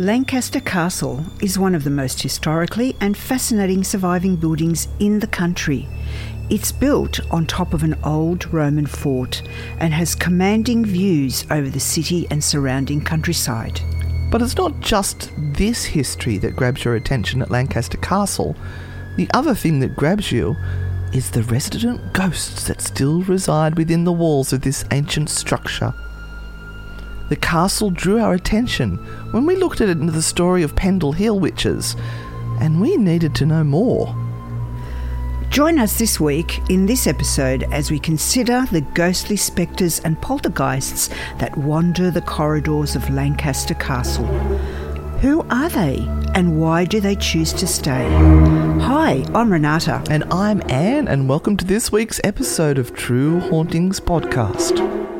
Lancaster Castle is one of the most historically and fascinating surviving buildings in the country. It's built on top of an old Roman fort and has commanding views over the city and surrounding countryside. But it's not just this history that grabs your attention at Lancaster Castle. The other thing that grabs you is the resident ghosts that still reside within the walls of this ancient structure. The castle drew our attention when we looked at it into the story of Pendle Hill witches, and we needed to know more. Join us this week in this episode as we consider the ghostly spectres and poltergeists that wander the corridors of Lancaster Castle. Who are they and why do they choose to stay? Hi, I'm Renata. And I'm Anne, and welcome to this week's episode of True Hauntings Podcast.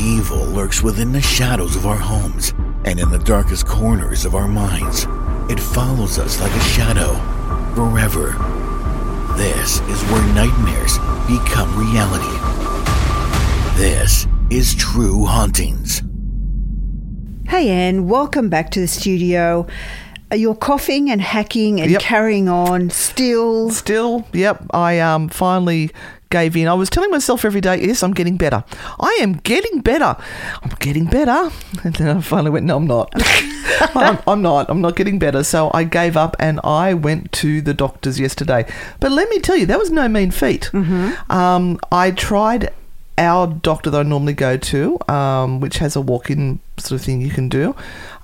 Evil lurks within the shadows of our homes and in the darkest corners of our minds. It follows us like a shadow forever. This is where nightmares become reality. This is True Hauntings. Hey, Anne, welcome back to the studio. Uh, You're coughing and hacking and Yep. carrying on still. Still, yep, I um finally gave in. I was telling myself every day, yes, I'm getting better. I am getting better. I'm getting better. And then I finally went, no, I'm not. I'm, I'm not. I'm not getting better. So I gave up and I went to the doctors yesterday. But let me tell you, that was no mean feat. Um, I tried our doctor that I normally go to, um, which has a walk-in sort of thing you can do.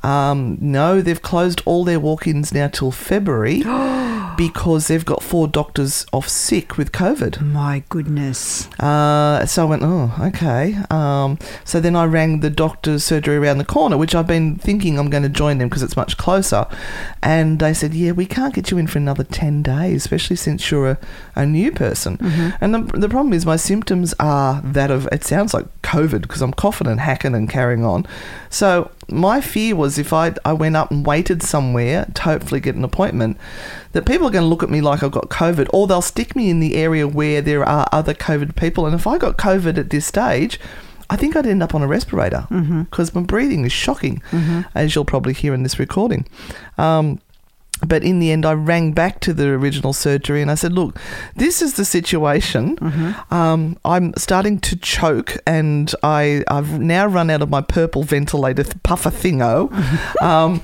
Um, no, they've closed all their walk-ins now till February because they've got four doctors off sick with COVID. My goodness. Uh, so I went, oh, okay. Um, so then I rang the doctor's surgery around the corner, which I've been thinking I'm going to join them because it's much closer. And they said, yeah, we can't get you in for another 10 days, especially since you're a, a new person. And the, the problem is my symptoms are that of, it sounds like COVID because I'm coughing and hacking and carrying on. So my fear was if I, I went up and waited somewhere to hopefully get an appointment, that people are going to look at me like I've got COVID, or they'll stick me in the area where there are other COVID people. And if I got COVID at this stage, I think I'd end up on a respirator because my breathing is shocking, as you'll probably hear in this recording. Um, but in the end, I rang back to the original surgery and I said, "Look, this is the situation. Um, I'm starting to choke, and I, I've now run out of my purple ventilator puffer thingo, um,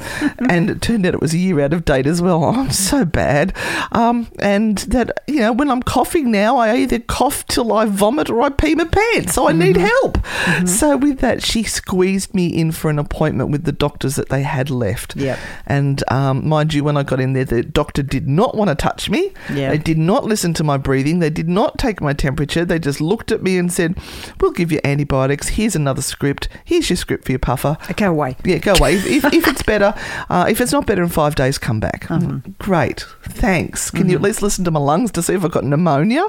and it turned out it was a year out of date as well. I'm so bad, um, and that you know when I'm coughing now, I either cough till I vomit or I pee my pants. So I need help. So with that, she squeezed me in for an appointment with the doctors that they had left. Yep. And um, mind you, when I got in there, the doctor did not want to touch me. Yeah. They did not listen to my breathing. They did not take my temperature. They just looked at me and said, We'll give you antibiotics. Here's another script. Here's your script for your puffer. Go away. Yeah, go away. if, if, if it's better, uh, if it's not better in five days, come back. Great. Thanks. Can you at least listen to my lungs to see if I've got pneumonia?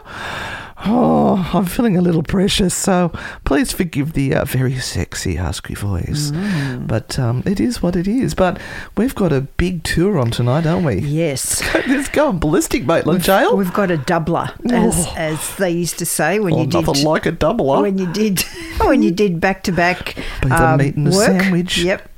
Oh, I'm feeling a little precious, so please forgive the uh, very sexy, husky voice. But um, it is what it is. But we've got a big tour on tonight, don't we? Yes. Let's go on ballistic, Maitland Jail. We've got a doubler, as, Oh. as they used to say when Oh, you did nothing like a doubler. when you did when you did back to back meat and the work. sandwich. Yep.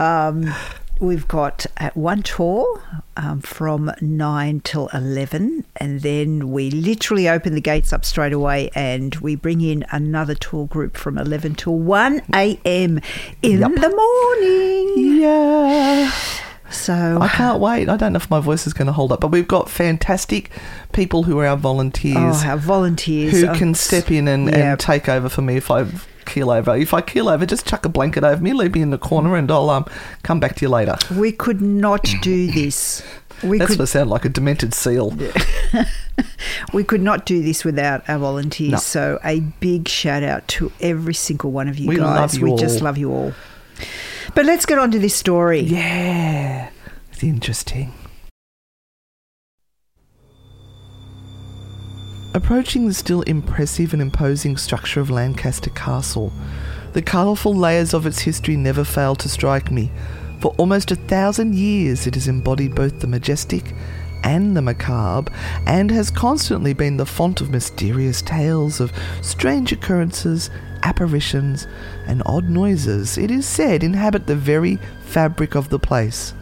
Um, we've got at one tour um, from nine till eleven, and then we literally open the gates up straight away, and we bring in another tour group from eleven till one a.m. in Yep. the morning. yeah. So I can't wait. I don't know if my voice is going to hold up, but we've got fantastic people who are our volunteers Oh, our volunteers who can step in and, Yeah. and take over for me if I keel over. If I keel over, just chuck a blanket over me, leave me in the corner, and I'll um, come back to you later. we could not do this. We That's could what I sound like a demented seal. We could not do this without our volunteers. No. So a big shout out to every single one of you We guys. love you we just love you all. But let's get on to this story. Yeah, it's interesting. Approaching the still impressive and imposing structure of Lancaster Castle, the colourful layers of its history never fail to strike me. For almost a thousand years, it has embodied both the majestic and the macabre, and has constantly been the font of mysterious tales of strange occurrences, apparitions, and odd noises. It is said inhabit the very fabric of the place.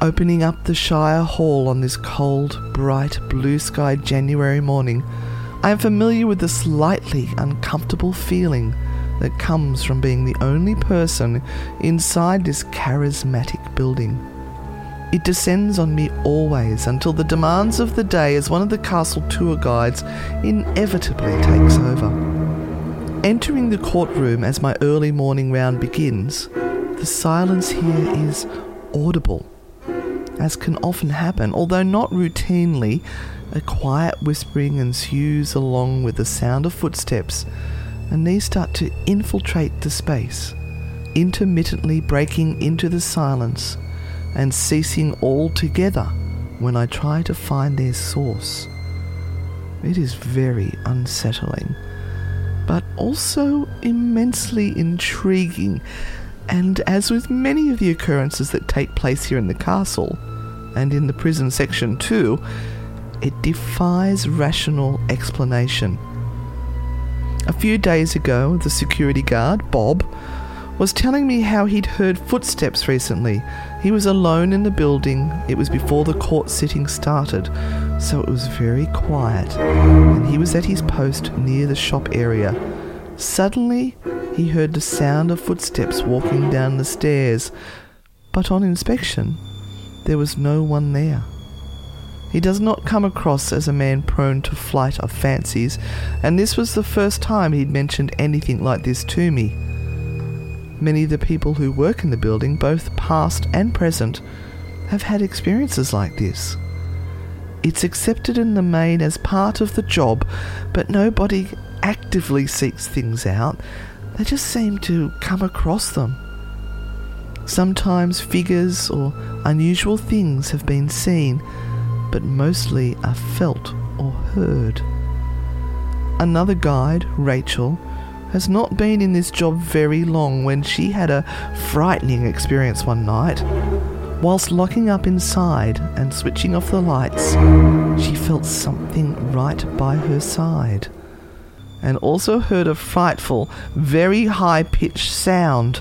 Opening up the Shire Hall on this cold, bright, blue skied January morning, I am familiar with the slightly uncomfortable feeling that comes from being the only person inside this charismatic building. It descends on me always until the demands of the day as one of the castle tour guides inevitably takes over. Entering the courtroom as my early morning round begins, the silence here is audible as can often happen, although not routinely, a quiet whispering ensues along with the sound of footsteps, and these start to infiltrate the space, intermittently breaking into the silence and ceasing altogether when I try to find their source. It is very unsettling, but also immensely intriguing. And as with many of the occurrences that take place here in the castle, and in the prison section too, it defies rational explanation. A few days ago, the security guard, Bob, was telling me how he'd heard footsteps recently. He was alone in the building. It was before the court sitting started, so it was very quiet, and he was at his post near the shop area. Suddenly, he heard the sound of footsteps walking down the stairs, but on inspection, there was no one there. He does not come across as a man prone to flight of fancies, and this was the first time he'd mentioned anything like this to me. Many of the people who work in the building, both past and present, have had experiences like this. It's accepted in the main as part of the job, but nobody actively seeks things out. They just seem to come across them. Sometimes figures or unusual things have been seen, but mostly are felt or heard. Another guide, Rachel, has not been in this job very long when she had a frightening experience one night. Whilst locking up inside and switching off the lights, she felt something right by her side and also heard a frightful, very high pitched sound.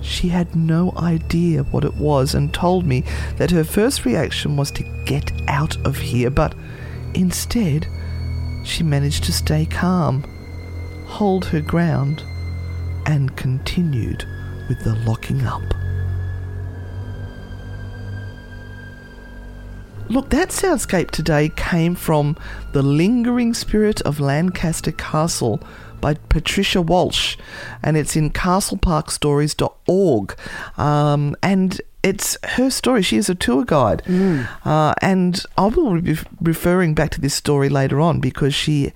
She had no idea what it was and told me that her first reaction was to get out of here, but instead, she managed to stay calm, hold her ground, and continued with the locking up. look, that soundscape today came from The Lingering Spirit of Lancaster Castle by Patricia Walsh, and it's in castleparkstories.org. Um, and it's her story. She is a tour guide. Uh, and I will be referring back to this story later on because she.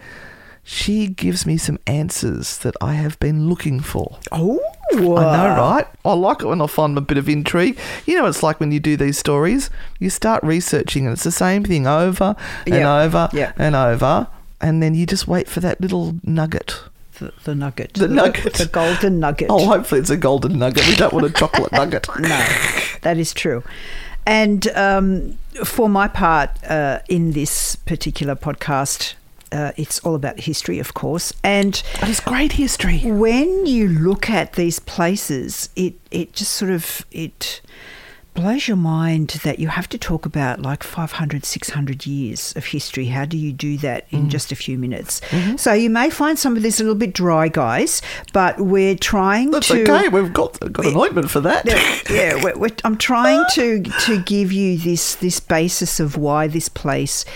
She gives me some answers that I have been looking for. Oh, I know, right? I like it when I find a bit of intrigue. You know, it's like when you do these stories, you start researching, and it's the same thing over and Yeah. over Yeah. and over, and then you just wait for that little nugget. The, the nugget. The nugget. The golden nugget. Oh, hopefully it's a golden nugget. We don't want a chocolate nugget. No, that is true. And um, for my part, uh, in this particular podcast, uh, it's all about history, of course. And But it's great history. when you look at these places, it it just sort of it blows your mind that you have to talk about like 500 600 years of history how do you do that Mm. in just a few minutes Mm-hmm. so you may find some of this a little bit dry guys but we're trying That's to okay. We've got got an ointment for that. yeah, we're, we're, I'm trying to to give you this this basis of why this place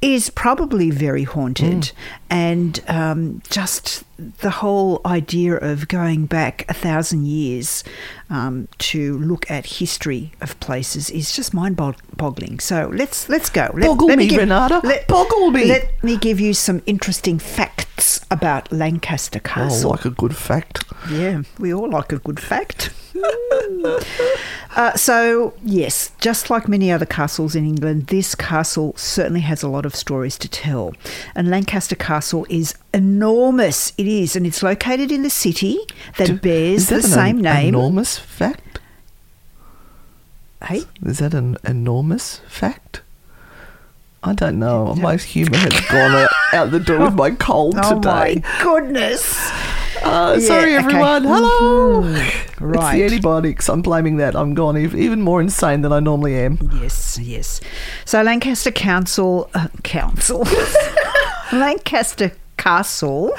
is probably very haunted, and um, just the whole idea of going back a thousand years um, to look at history of places is just mind-boggling. So let's let's go. Let, Boggle me, give, Renata. Boggle me. Let me give you some interesting facts about Lancaster Castle. Oh, Castle. like a good fact. Yeah, we all like a good fact. uh, so, yes, just like many other castles in England, this castle certainly has a lot of stories to tell. And Lancaster Castle is enormous. It is, and it's located in the city that Do- bears is that the an same name. Enormous fact. hey, Is that an enormous fact? I don't know. My humour has gone out, out the door with my cold oh today. Oh my goodness! Uh, Yeah, sorry, okay. everyone. Hello. It's Right. the antibiotics. I'm blaming that. I'm gone even more insane than I normally am. Yes, yes. So Lancaster Council, uh, Council, Lancaster Castle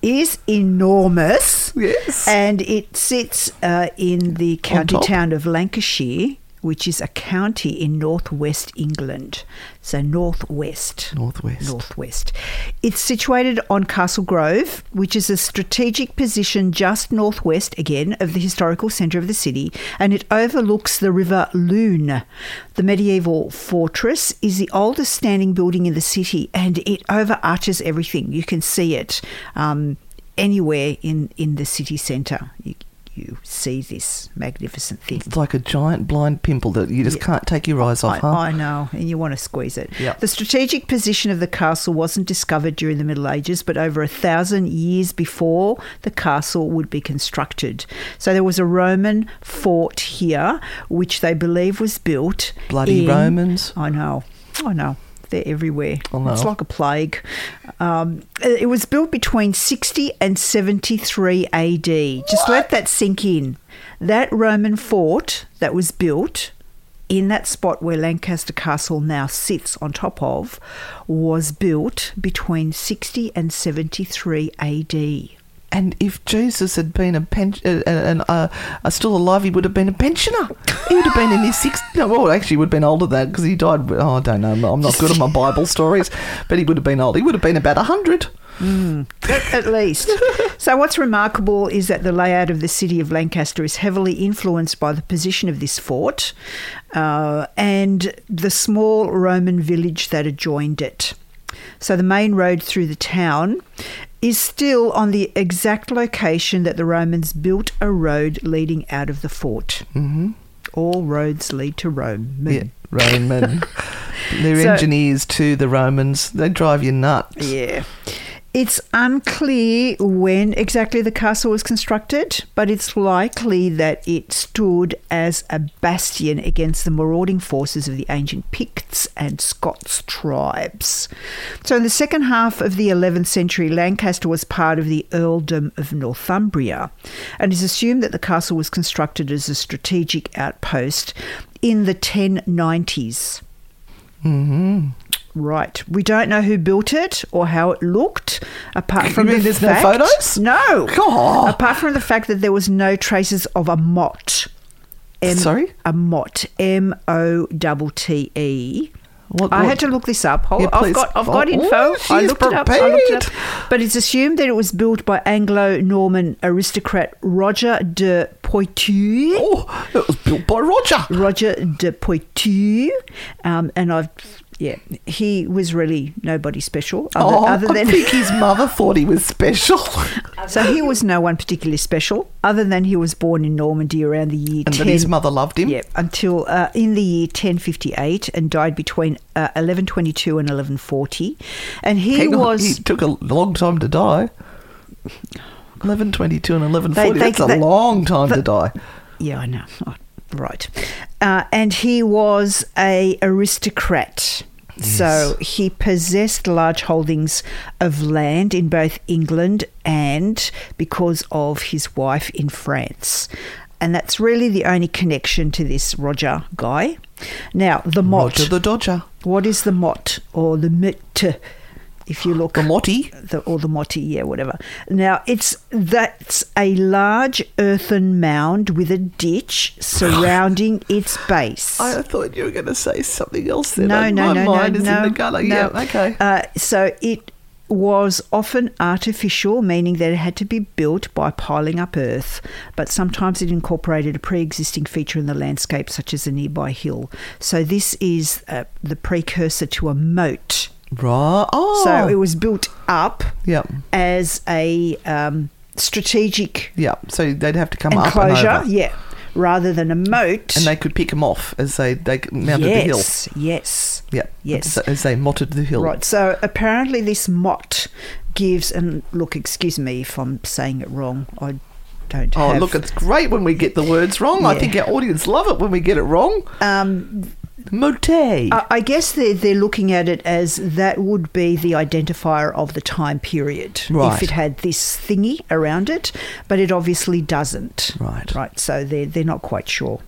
is enormous. Yes. And it sits uh, in the county town of Lancashire, which is a county in northwest England. So northwest. Northwest. Northwest. It's situated on Castle Grove, which is a strategic position just northwest, again, of the historical centre of the city, and it overlooks the River Lune. The medieval fortress is the oldest standing building in the city, and it overarches everything. You can see it um, anywhere in, in the city centre. You, you see this magnificent thing. It's like a giant blind pimple that you just can't take your eyes off, I, huh? I know, and you want to squeeze it. Yep. The strategic position of the castle wasn't discovered during the Middle Ages, but over a thousand years before the castle would be constructed. So there was a Roman fort here, which they believe was built. Bloody in- Romans. I know, I know. They're everywhere. I know. It's like a plague. Um, it was built between 60 and 73 AD. Just let that sink in. That Roman fort that was built in that spot where Lancaster Castle now sits on top of was built between 60 and 73 AD. And if Jesus had been a pen, uh, and uh, uh, still alive, he would have been a pensioner. He would have been in his sixth. No, well, actually, he would have been older than that because he died. Oh, I don't know. I'm not good at my Bible stories, but he would have been old. He would have been about a hundred. at, at least. so, what's remarkable is that the layout of the city of Lancaster is heavily influenced by the position of this fort uh, and the small Roman village that adjoined it. So, the main road through the town is still on the exact location that the Romans built a road leading out of the fort. Mm-hmm. All roads lead to Rome. Yeah, Roman. They're So- engineers too. The Romans. They drive you nuts. Yeah. It's unclear when exactly the castle was constructed, but it's likely that it stood as a bastion against the marauding forces of the ancient Picts and Scots tribes. So, in the second half of the 11th century, Lancaster was part of the earldom of Northumbria, and it's assumed that the castle was constructed as a strategic outpost in the 1090s. Right. We don't know who built it or how it looked, apart from the there's no photos? No. God. Apart from the fact that there was no traces of a mot. M- Sorry? A motte. M O T T E. What, I had to look this up. Yeah, I've got, I've got Oh, info. oh, I looked it up. I looked it up. But it's assumed that it was built by Anglo-Norman aristocrat Roger de Poitou. Oh, it was built by Roger. Roger de Poitou, um, and I've yeah, he was really nobody special other, oh, other I than think his mother thought he was special. so he was no one particularly special other than he was born in Normandy around the year and 10 that his mother loved him. yeah, until uh, in the year 1058 and died between uh, 1122 and 1140. And he Hang on, was He took a long time to die. 1122 and 1140. They- they- That's a they- long time to die. Yeah, I know. Oh, right. Uh, and he was a aristocrat. So he possessed large holdings of land in both England and because of his wife in France. And that's really the only connection to this Roger guy. Now, the mot. Roger the Dodger. what is the mot or the mit? If you look The Motti. the, or the motti, yeah, whatever. Now it's that's a large earthen mound with a ditch surrounding its base. I thought you were going to say something else then. no, no, My no, mind no, is no, in the gutter. no. Yeah, okay. Uh, so it was often artificial, meaning that it had to be built by piling up earth, but sometimes it incorporated a pre-existing feature in the landscape, such as a nearby hill. So this is uh, the precursor to a moat. right. Oh. So it was built up Yep. as a um, strategic Yeah. So they'd have to come up and enclosure, yeah, rather than a moat. And they could pick them off as they, they mounted the hill. yes, yes, Yeah. yes. As, as they motted the hill. Right. So apparently, this mott gives and look. Excuse me if I'm saying it wrong. I don't. Oh, have, look, it's great when we get the words wrong. I think our audience love it when we get it wrong. Um, I, uh, I guess they're, they're looking at it as that would be the identifier of the time period Right. if it had this thingy around it, but it obviously doesn't. Right. Right. So they're they're not quite sure.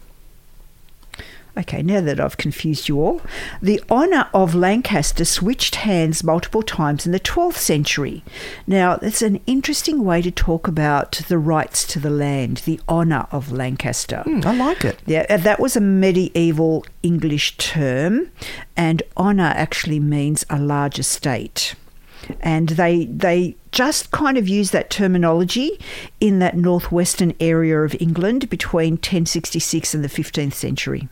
Okay, now that I've confused you all, the honour of Lancaster switched hands multiple times in the 12th century. Now, that's an interesting way to talk about the rights to the land, the honour of Lancaster. Hmm, I like it. Yeah, uh, that was a medieval English term, and honour actually means a large estate. And they they just kind of use that terminology in that northwestern area of England between 1066 and the 15th century.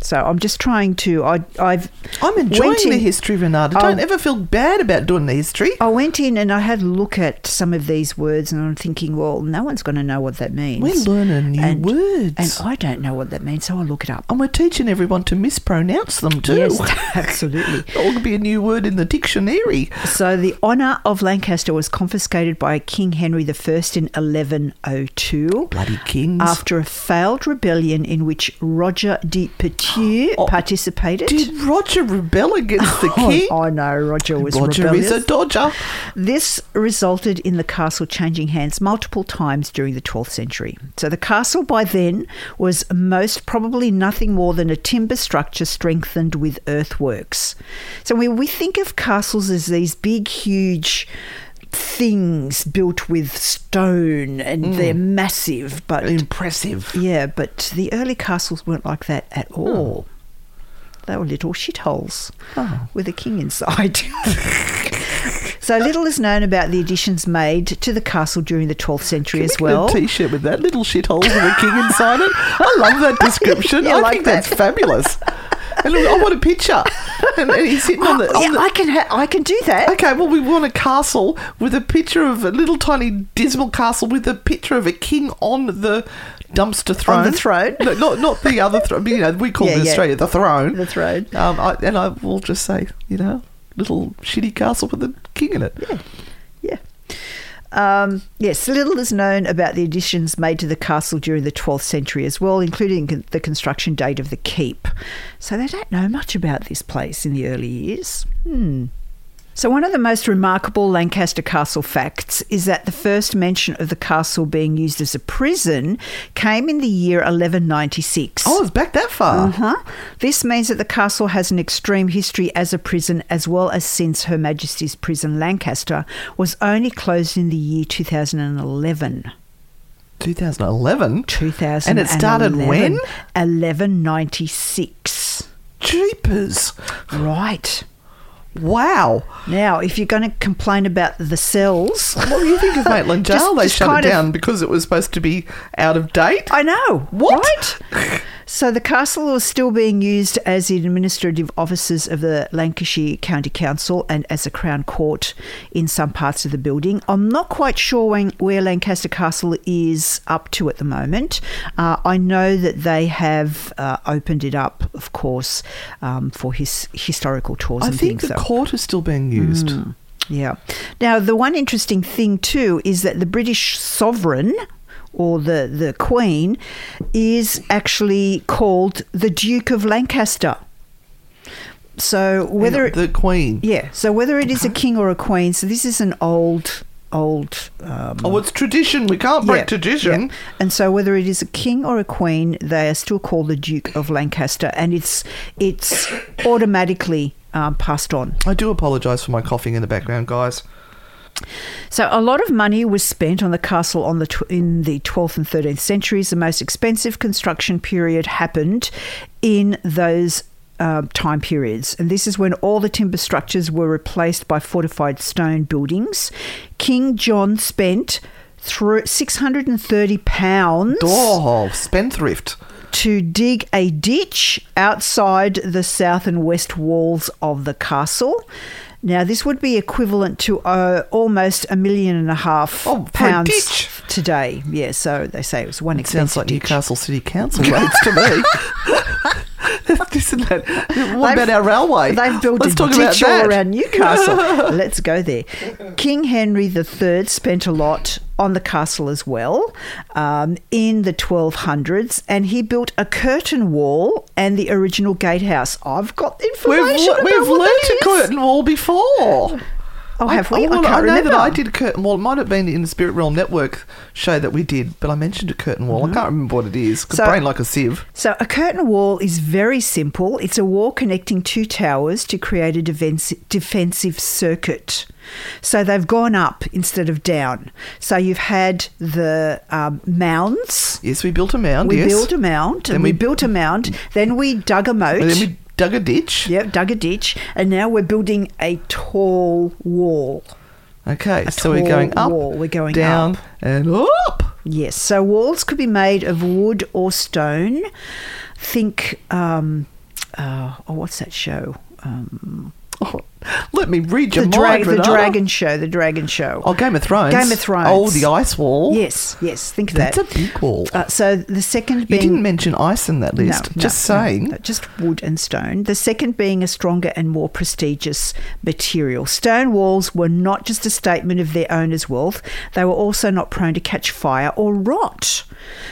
So I'm just trying to. I, I've. I'm enjoying went the history, Renata. Don't ever feel bad about doing the history. I went in and I had a look at some of these words, and I'm thinking, well, no one's going to know what that means. We're learning new and, words. and I don't know what that means, so I look it up. And we're teaching everyone to mispronounce them too. Yes, absolutely. Could be a new word in the dictionary. So the honour of Lancaster was confiscated by King Henry I in 1102. Bloody kings. After a failed rebellion in which Roger de Poitou oh, oh, participated. Did Roger rebel against the Oh, king? I know, Roger was Roger rebellious. is a dodger. This resulted in the castle changing hands multiple times during the 12th century. So the castle by then was most probably nothing more than a timber structure strengthened with earthworks. So when we think of castles as these big, huge things built with stone and mm. they're massive, but Impressive. yeah, but the early castles weren't like that at hmm. all. They were little shitholes oh. with a king inside. so little is known about the additions made to the castle during the 12th century as well. A t-shirt with that little shithole with a king inside it. I love that description. I like think that? that's fabulous. And look, I want a picture. And, and he's sitting on the. Oh, on yeah, the I can ha- I can do that. Okay, well, we want a castle with a picture of a little tiny dismal castle with a picture of a king on the dumpster throne. On the throne? No, not not the other throne. You know, we call Yeah, it yeah. Australia the throne. The throne. Um, I, and I will just say, you know, little shitty castle with a king in it. Yeah. Yeah. Um, yes, little is known about the additions made to the castle during the 12th century as well, including the construction date of the keep. So they don't know much about this place in the early years. Hmm. So, one of the most remarkable Lancaster Castle facts is that the first mention of the castle being used as a prison came in the year 1196. Oh, it's back that far. Uh-huh. This means that the castle has an extreme history as a prison, as well as since Her Majesty's Prison Lancaster was only closed in the year 2011. 2011. 2011. And it started when? 1196. jeepers! Right. Wow. Now, if you're going to complain about the cells, What do you think of Maitland Jail? Just- they just shut it kind of- down because it was supposed to be out of date. I know. What? Right? so the castle was still being used as the administrative offices of the Lancashire County Council and as a Crown Court in some parts of the building. I'm not quite sure where Lancaster Castle is up to at the moment. Uh, I know that they have uh, opened it up, of course, um, for his historical tours I and think things. the so- court is still being used. yeah. Now, the one interesting thing too is that the British sovereign or the, the Queen is actually called the Duke of Lancaster. So whether the Queen. yeah, so whether it is a king or a queen, so this is an old old um, Oh, it's tradition. We can't break yeah, tradition. yeah. And so whether it is a king or a queen, they are still called the Duke of Lancaster and it's it's automatically um, passed on. I do apologise for my coughing in the background, guys. So a lot of money was spent on the castle on the tw- in the 12th and 13th centuries. The most expensive construction period happened in those um, time periods, and this is when all the timber structures were replaced by fortified stone buildings. King John spent through 630 pounds Oh, spendthrift. to dig a ditch outside the south and west walls of the castle. Now, this would be equivalent to uh, almost a million and a half Oh, pounds today. Yeah, so they say it was one It sounds like ditch. Newcastle City Council rates to me. Isn't that? What They've- about our railway? They've built Let's a talk ditch about all around Newcastle. Let's go there. King Henry III spent a lot on the castle as well um, in the 1200s, and he built a curtain wall and the original gatehouse. I've got We've, information. about we've what learnt a curtain wall before. Oh, have we? I, well, can't I know remember. that I did curtain wall. It might have been in the Spirit Realm Network show that we did, but I mentioned a curtain wall. I can't remember what it is. So- brain like a sieve. So, a curtain wall is very simple. It's a wall connecting two towers to create a defense- defensive circuit. So, they've gone up instead of down. So, you've had the um, mounds. Yes, we built a mound. We yes. built a mound, Then and we, we- built a mound. Then we dug a moat. And then we dug a ditch. Yep, dug a ditch, and now we're building a tall wall. Okay, A so we're going up, wall. We're going down, up. and up. Yes, so walls could be made of wood or stone. Think, um, uh, oh, what's that show? Um, let me read your the, dra- mind, the Renata. Dragon Show. The Dragon Show. Oh, Game of Thrones. Game of Thrones. Oh, the ice wall. Yes, yes. Think of That's that. a big wall. Uh, so the second you didn't mention ice in that list. no, Just no, saying. no, just wood and stone. The second being a stronger and more prestigious material. Stone walls were not just a statement of their owner's wealth, they were also not prone to catch fire or rot.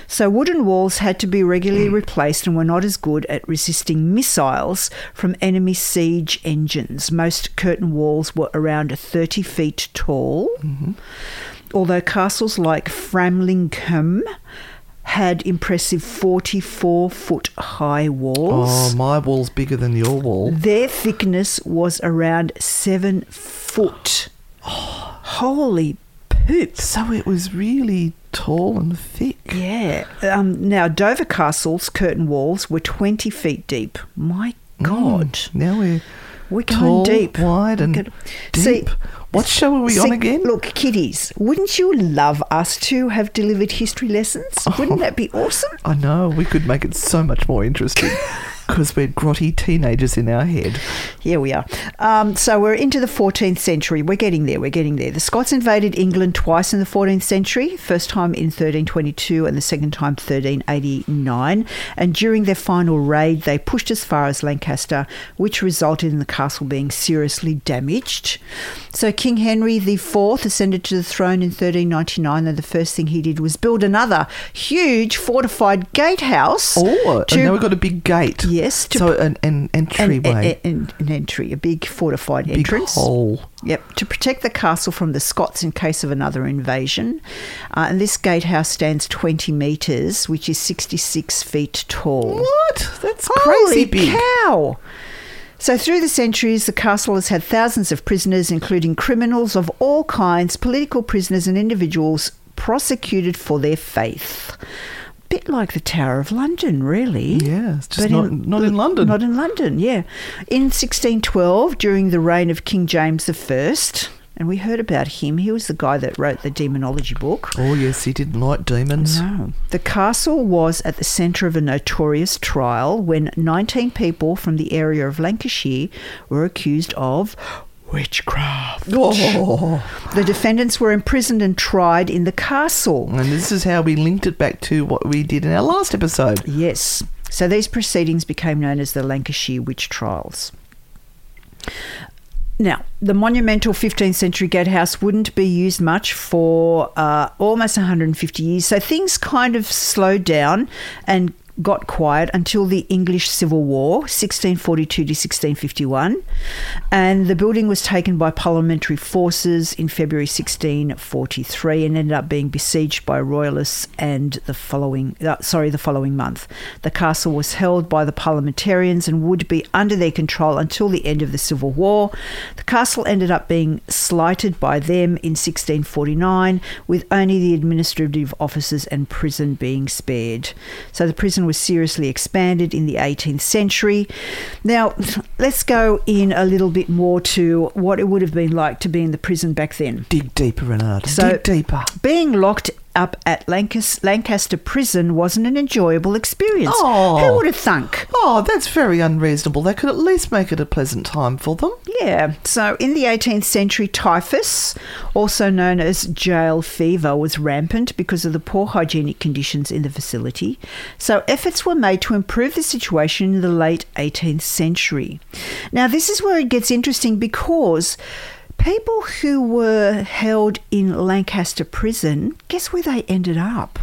So wooden walls had to be regularly replaced and were not as good at resisting missiles from enemy siege engines. Most curtain walls were around 30 feet tall. Although castles like Framlingham had impressive 44 foot high walls. Oh, my wall's bigger than your wall. Their thickness was around seven foot. Oh, Holy poop. So it was really tall and thick. Yeah. Um, now, Dover Castle's curtain walls were 20 feet deep. My God. Mm, now we're We're going tall, deep. wide, and Good. deep. See- what show are we See, on again? Look, kiddies, wouldn't you love us to have delivered history lessons? Oh. Wouldn't that be awesome? I know we could make it so much more interesting because we're grotty teenagers in our head. Here we are. Um, so we're into the 14th century. We're getting there. We're getting there. The Scots invaded England twice in the 14th century. First time in 1322 and the second time 1389. And during their final raid, they pushed as far as Lancaster, which resulted in the castle being seriously damaged. So King Henry IV ascended to the throne in 1399, and the first thing he did was build another huge fortified gatehouse. Oh, to- and now we've got a big gate. Yes, to so an, an an, entryway, an, an entry, a big fortified big entrance. hole. Yep, to protect the castle from the Scots in case of another invasion. Uh, and this gatehouse stands 20 metres, which is 66 feet tall. What? That's Holy crazy big. cow! So, through the centuries, the castle has had thousands of prisoners, including criminals of all kinds, political prisoners, and individuals prosecuted for their faith. Bit like the Tower of London, really. Yeah, it's just But not, not in London. Not in London, yeah. In 1612, during the reign of King James I, and we heard about him, he was the guy that wrote the demonology book. oh, yes, he didn't like demons. No. The castle was at the centre of a notorious trial when 19 people from the area of Lancashire were accused of witchcraft. Oh. The defendants were imprisoned and tried in the castle. And this is how we linked it back to what we did in our last episode. Yes. So these proceedings became known as the Lancashire Witch Trials. Now, the monumental 15th century gatehouse wouldn't be used much for uh, almost 150 years. So things kind of slowed down and got quiet until the English Civil War, 1642 to 1651. And the building was taken by parliamentary forces in February 1643 and ended up being besieged by royalists and the following uh, sorry, the following month. The castle was held by the parliamentarians and would be under their control until the end of the Civil War. The castle ended up being slighted by them in 1649 with only the administrative offices and prison being spared. So the prison was seriously expanded in the 18th century. Now, let's go in a little bit more to what it would have been like to be in the prison back then. Dig deeper, Renata. So- Dig deeper. Being locked up at Lancas- Lancaster Prison wasn't an enjoyable experience. Oh. Who would have thunk? Oh, that's very unreasonable. They could at least make it a pleasant time for them. Yeah. So in the 18th century, typhus, also known as jail fever, was rampant because of the poor hygienic conditions in the facility. So efforts were made to improve the situation in the late 18th century. Now, this is where it gets interesting because people who were held in Lancaster Prison, guess where they ended up?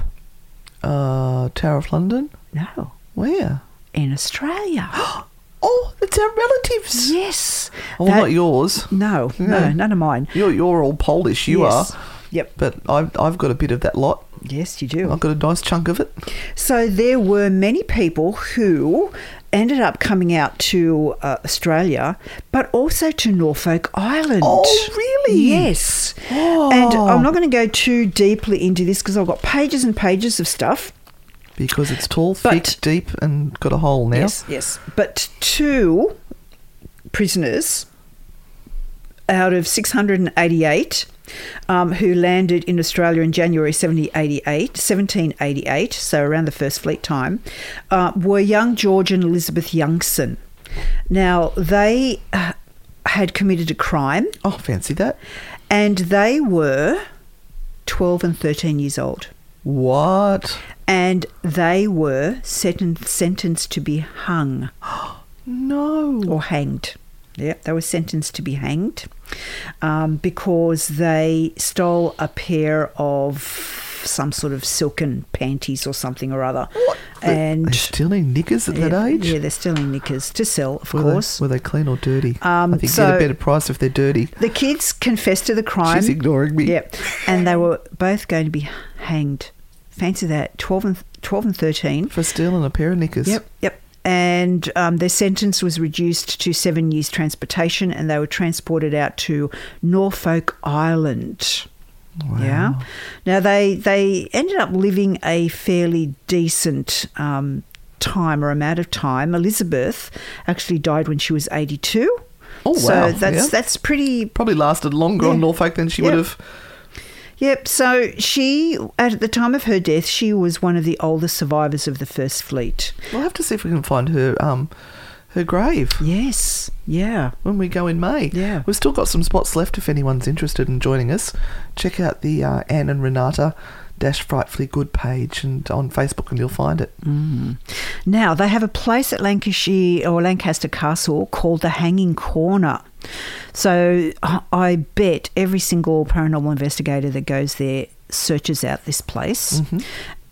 Uh, Tower of London? No, Where? in Australia. Oh, it's our relatives. yes. Oh, That- not yours. No, no, No. none of mine. You're, you're all Polish, you Yes. are. Yep. But I've, I've got a bit of that lot. Yes, you do. I've got a nice chunk of it. So there were many people who ended up coming out to uh, Australia, but also to Norfolk Island. Oh, really? Yes. Oh. And I'm not going to go too deeply into this because I've got pages and pages of stuff. Because it's tall, But- thick, deep, and got a hole now. Yes, yes. But two prisoners out of 688 um, who landed in Australia in January 1788, 1788, so around the First Fleet time, uh, were young George and Elizabeth Youngson. Now, they uh, had committed a crime Oh, fancy that. and they were 12 and 13 years old. What? And they were senten- sentenced to be hung. No. or hanged. Yeah, they were sentenced to be hanged um, because they stole a pair of some sort of silken panties or something or other. What? And They're stealing knickers at yeah, that age? yeah, they're stealing knickers to sell, of were course. They, were they clean or dirty? Um, I think you so- get a better price if they're dirty. the kids confessed to the crime. She's ignoring me. Yep, and they were both going to be hanged. Fancy that, twelve and twelve and thirteen. For stealing a pair of knickers. Yep, yep. And um, their sentence was reduced to seven years transportation, and they were transported out to Norfolk Island. Yeah. Now they they ended up living a fairly decent um, time or amount of time. Elizabeth actually died when she was eighty two. Oh, So wow. that's Yeah. that's pretty Probably lasted longer Yeah. on Norfolk than she Yep. would have. Yep. So she, at the time of her death, she was one of the oldest survivors of the First Fleet. We'll have to see if we can find her um her grave Yes. Yeah. when we go in May. Yeah. We've still got some spots left if anyone's interested in joining us. Check out the uh, Anne and Renata Dash Frightfully Good page and on Facebook and you'll find it. Now they have a place at Lancashire or Lancaster Castle called the Hanging Corner. So I- bet every single paranormal investigator that goes there searches out this place.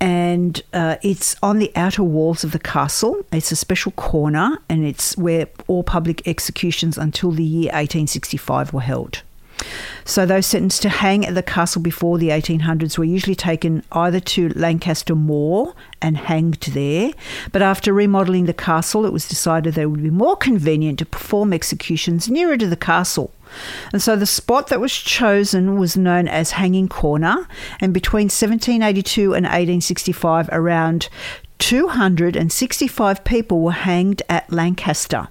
And uh, it's on the outer walls of the castle. It's a special corner, and it's where all public executions until the year 1865 were held. So those sentenced to hang at the castle before the 1800s were usually taken either to Lancaster Moor and hanged there. But after remodelling the castle, it was decided that it would be more convenient to perform executions nearer to the castle. And so the spot that was chosen was known as Hanging Corner. And between 1782 and 1865, around 265 people were hanged at Lancaster.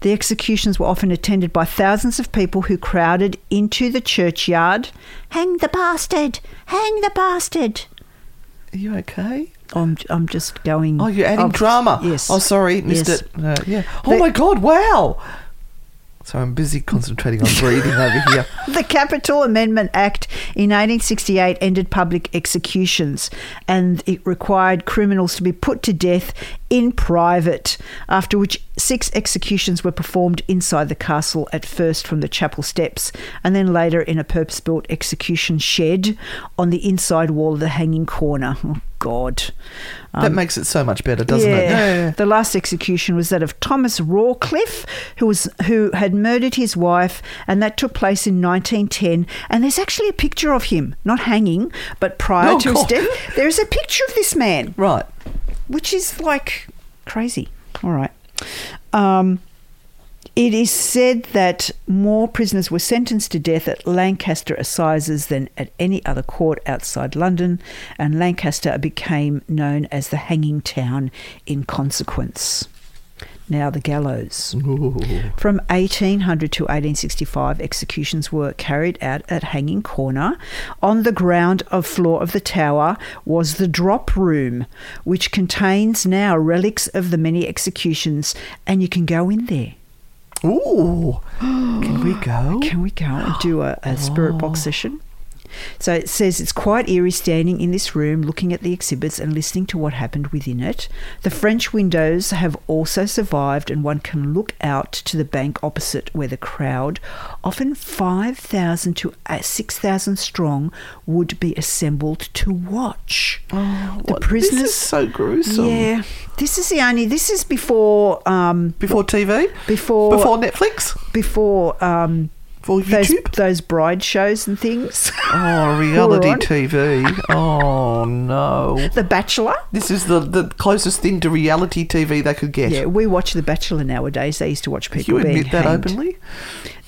The executions were often attended by thousands of people who crowded into the churchyard. Hang the bastard! Hang the bastard! Are you okay? I'm, I'm just going. Oh, you're adding oh, drama. Yes. Oh, sorry, missed Yes. it. Uh, yeah. Oh The- my God! Wow. So I'm busy concentrating on breathing over here. The Capital Amendment Act in 1868 ended public executions and it required criminals to be put to death in private, after which six executions were performed inside the castle, at first from the chapel steps and then later in a purpose built execution shed on the inside wall of the hanging corner. Oh, God. that makes it so much better, doesn't it? Yeah. The last execution was that of Thomas Rawcliffe, who was who had murdered his wife, and that took place in 1910. And there's actually a picture of him, not hanging, but prior Oh, to his death. There is a picture of this man, Right. Which is like crazy. All right. Um, it is said that more prisoners were sentenced to death at Lancaster Assizes than at any other court outside London, and Lancaster became known as the hanging town in consequence. Now, the gallows. From 1800 to 1865, executions were carried out at Hanging Corner. On the ground of floor of the tower was the drop room, which contains now relics of the many executions, and you can go in there. Ooh. Can we go? Can we go and do a, a spirit box oh. session? So it says it's quite eerie standing in this room looking at the exhibits and listening to what happened within it. The French windows have also survived, and one can look out to the bank opposite where the crowd, often 5,000 to uh, 6,000 strong, would be assembled to watch. Oh, the what- prisoners. This is so gruesome. Yeah, this is the only. This is before. Um, Before TV? Before- Before Netflix? before um, For those YouTube? those bride shows and things. Oh, reality. TV. Oh, no. the Bachelor. This is the, the closest thing to reality TV they could get. Yeah, we watch The Bachelor nowadays. They used to watch people you being admit that hanged. openly?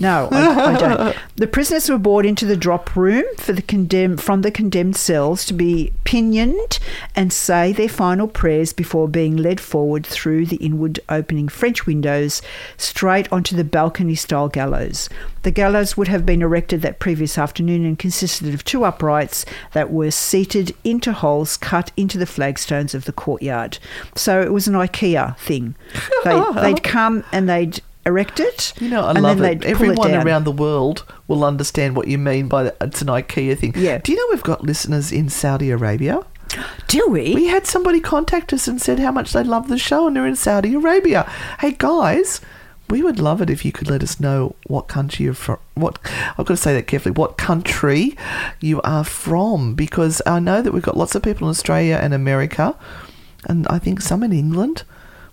No, I, I don't. The prisoners were brought into the drop room for the condemned from the condemned cells to be pinioned and say their final prayers before being led forward through the inward opening French windows straight onto the balcony-style gallows. The gallows would have been erected that previous afternoon and consisted of two uprights that were seated into holes cut into the flagstones of the courtyard. So it was an IKEA thing. They, they'd come and they'd erect it. You know, I love it. Everyone down. around the world will understand what you mean by that. It's an IKEA thing. Yeah. Do you know we've got listeners in Saudi Arabia? Do we? We had somebody contact us and said how much they love the show and they're in Saudi Arabia. Hey guys, we would love it if you could let us know what country you're from. What I've got to say that carefully. What country you are from? Because I know that we've got lots of people in Australia and America, and I think some in England.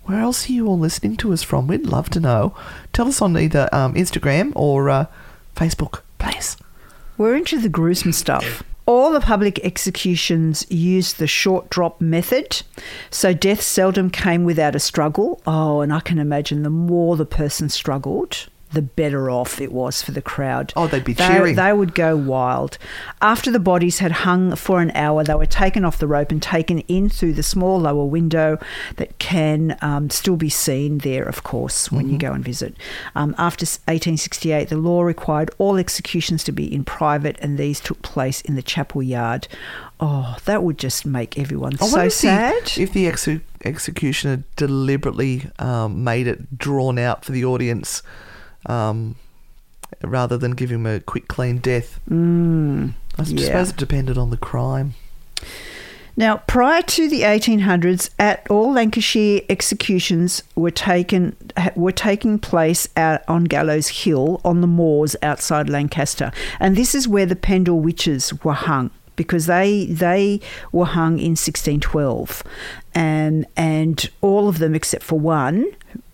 Where else are you all listening to us from? We'd love to know. Tell us on either um, Instagram or uh, Facebook, please. We're into the gruesome stuff. All the public executions used the short drop method, so death seldom came without a struggle. Oh, and I can imagine the more the person struggled, the better off it was for the crowd. Oh, they'd be They- cheering. They would go wild. After the bodies had hung for an hour, they were taken off the rope and taken in through the small lower window that can um, still be seen there, of course, when you go and visit. Um, after 1868, the law required all executions to be in private, and these took place in the chapel yard. Oh, that would just make everyone I so if the- sad. if the exe- executioner deliberately um, made it drawn out for the audience, um, rather than give him a quick, clean death. Mm, I yeah. suppose it depended on the crime. Now, prior to the 1800s, at all Lancashire executions were taken were taking place out on Gallows Hill on the moors outside Lancaster, and this is where the Pendle witches were hung because they they were hung in 1612, and and all of them except for one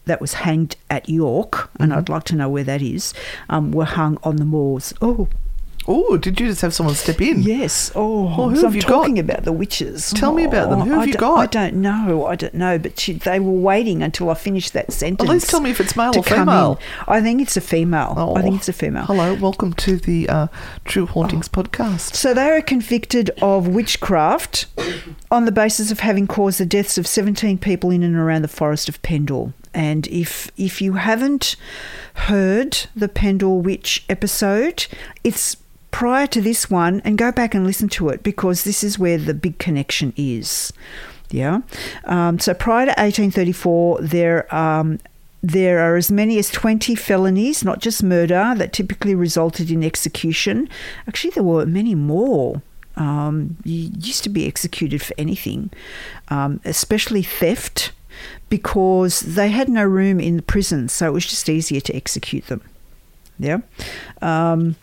that was hanged at York, and I'd like to know where that is, um, were hung on the moors. Oh, Oh, did you just have someone step in? Yes. Oh, Oh, who so have I'm you got? talking about the witches. Tell me about them. Who have I you got? I don't know. I don't know. But she, they were waiting until I finished that sentence. At least tell me if it's male or female. I think it's a female. Oh, I think it's a female. Hello, welcome to the uh, True Hauntings podcast. So they were convicted of witchcraft on the basis of having caused the deaths of 17 people in and around the forest of Pendle. And if if you haven't heard the Pendle witch episode, it's prior to this one and go back and listen to it because this is where the big connection is. Yeah. Um, so prior to 1834, there um, there are as many as 20 felonies, not just murder, that typically resulted in execution. Actually, there were many more. Um, you used to be executed for anything, um, especially theft, because they had no room in the prison, so it was just easier to execute them. Yeah. Um,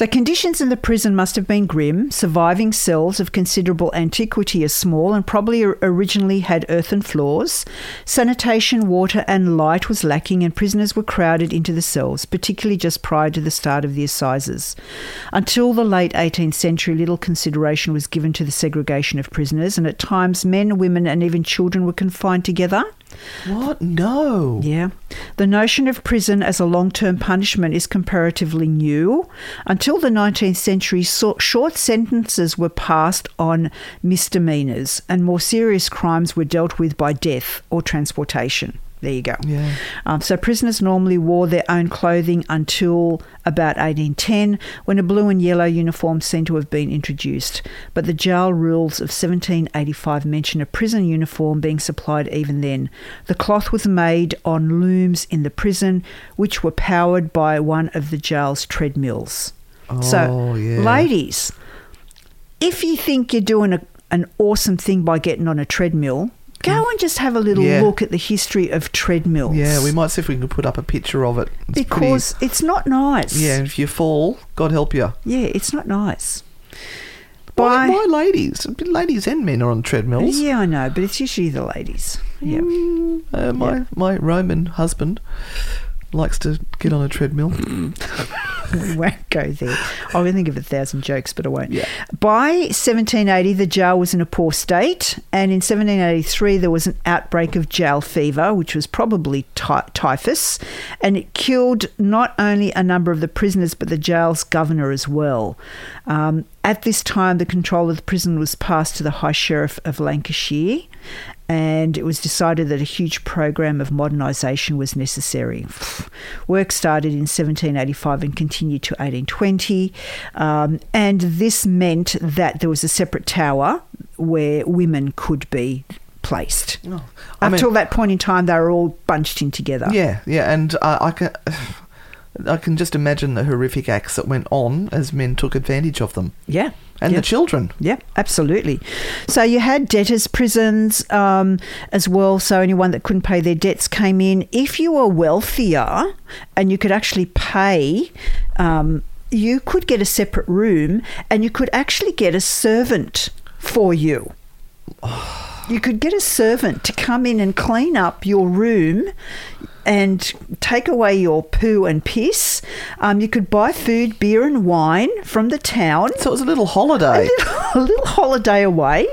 so conditions in the prison must have been grim. Surviving cells of considerable antiquity are small and probably originally had earthen floors. Sanitation, water, and light was lacking, and prisoners were crowded into the cells, particularly just prior to the start of the assizes. Until the late 18th century, little consideration was given to the segregation of prisoners, and at times men, women, and even children were confined together. What? No. Yeah. The notion of prison as a long term punishment is comparatively new. Until the 19th century, short sentences were passed on misdemeanours, and more serious crimes were dealt with by death or transportation. There you go. Yeah. Um, so prisoners normally wore their own clothing until about 1810, when a blue and yellow uniform seemed to have been introduced. But the jail rules of 1785 mention a prison uniform being supplied even then. The cloth was made on looms in the prison, which were powered by one of the jail's treadmills. So, Oh, yeah. ladies, if you think you're doing a, an awesome thing by getting on a treadmill, go and just have a little Yeah. look at the history of treadmills. Yeah, we might see if we can put up a picture of it. It's pretty- because it's not nice. yeah, if you fall, God help you. yeah, it's not nice. By why ladies? Ladies and men are on treadmills. yeah, I know, but it's usually the ladies. Yeah, Uh, my Yeah. my Roman husband likes to get on a treadmill. we won't go there. I can think of a thousand jokes, but I won't. Yeah. By 1780, the jail was in a poor state, and in 1783 there was an outbreak of jail fever, which was probably ty- typhus, and it killed not only a number of the prisoners but the jail's governor as well. Um, at this time, the control of the prison was passed to the High Sheriff of Lancashire, and it was decided that a huge program of modernisation was necessary. Work started in 1785 and continued to 1820, um, and this meant that there was a separate tower where women could be placed. Oh, Up mean- till that point in time, they were all bunched in together. Yeah, yeah, and I can. I can just imagine the horrific acts that went on as men took advantage of them yeah, and the children. Yeah, absolutely. So you had debtors' prisons um, as well. So anyone that couldn't pay their debts came in. If you were wealthier and you could actually pay, um, you could get a separate room and you could actually get a servant for you. You could get a servant to come in and clean up your room and take away your poo and piss. Um, you could buy food, beer, and wine from the town So it was a little holiday. a little holiday away.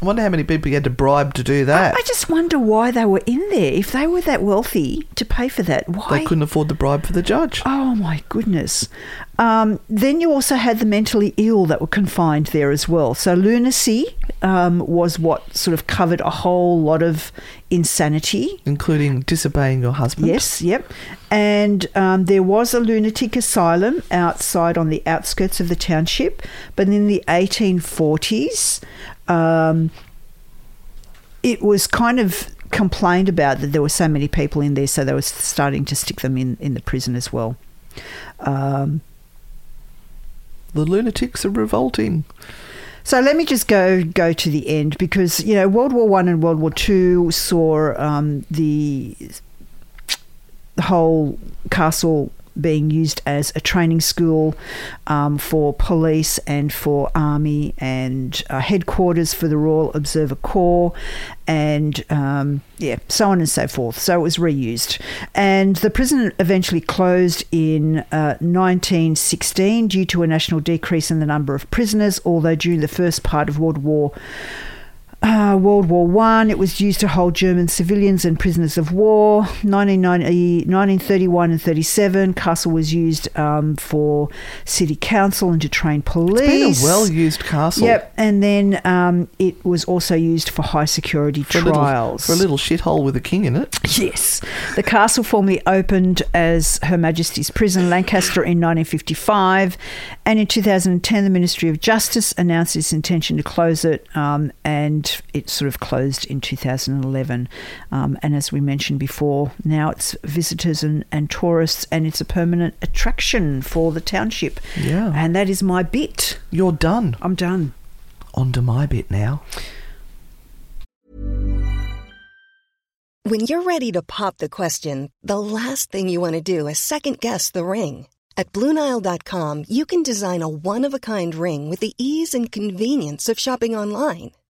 I wonder how many people you had to bribe to do that. I just wonder why they were in there. If they were that wealthy to pay for that, why? they couldn't afford the bribe for the judge. Oh my goodness. Um, then you also had the mentally ill that were confined there as well. So lunacy um, was what sort of covered a whole lot of insanity. Including disobeying your husband. Yes, yep. And um, there was a lunatic asylum outside on the outskirts of the township, but in the 1840s, um, it was kind of complained about that there were so many people in there, so they were starting to stick them in, in the prison as well. Um, The lunatics are revolting. So let me just go go to the end because you know World War One and World War Two saw um, the the whole castle being used as a training school um, for police and for army and uh, headquarters for the Royal Observer Corps and um, yeah, so on and so forth. So it was reused. And the prison eventually closed in uh, 1916 due to a national decrease in the number of prisoners, although during the first part of World War uh, World War One, it was used to hold German civilians and prisoners of war. 1931 and 37, Castle was used um, for city council and to train police. It's been a well-used castle. Yep, and then um, it was also used for high security For a, little, trials. for a little shithole with a king in it. Yes. The castle formally opened as Her Majesty's Prison, Lancaster, in 1955. And in 2010, the Ministry of Justice announced its intention to close it, um, and it sort of closed in 2011. Um, and as we mentioned before, now it's visitors and, and tourists, and it's a permanent attraction for the township. Yeah. And that is my bit. You're done. I'm done. On to my bit now. When you're ready to pop the question, the last thing you want to do is second guess the ring. At Bluenile.com, you can design a one of a kind ring with the ease and convenience of shopping online.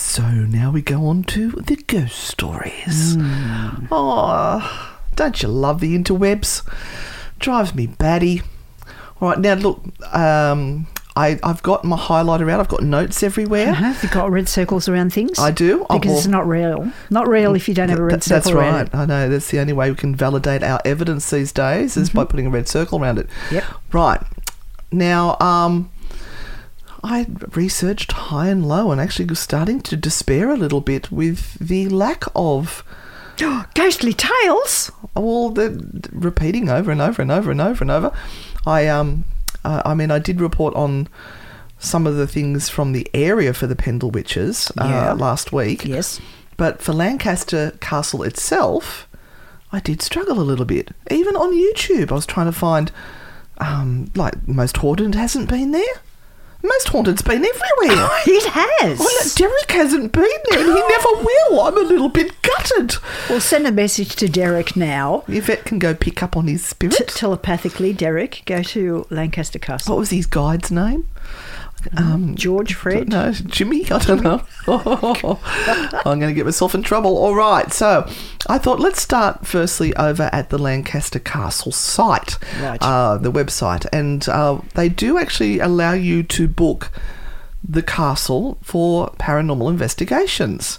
So now we go on to the ghost stories. Oh, don't you love the interwebs? Drives me batty. All right, now look, um, I, I've got my highlighter out. I've got notes everywhere. Uh-huh. You've got red circles around things. I do. Oh, Because it's not real. Not real if you don't have a red Th- That's circle around right. I know. That's the only way we can validate our evidence these days is by putting a red circle around it. Mm-hmm. Yep. Right. Now, um, I researched high and low and actually was starting to despair a little bit with the lack of Ghostly tales. all the repeating over and over and over and over and over. I um, uh, I mean, I did report on some of the things from the area for the Pendle Witches uh, Yeah. last week. Yes. But for Lancaster Castle itself, I did struggle a little bit. Even on YouTube, I was trying to find um, like most haunted hasn't been there. Most haunted's been everywhere. Oh, it has. Well, look, Derek hasn't been there, and he never will. I'm a little bit gutted. We'll send a message to Derek now. Yvette can go pick up on his spirit. T- telepathically, Derek, go to Lancaster Castle. what was his guide's name? Um, George Fred. No, Jimmy. I don't know. I'm going to get myself in trouble. All right. So I thought let's start firstly over at the Lancaster Castle site, Right. uh, the website, and uh, they do actually allow you to book the castle for paranormal investigations.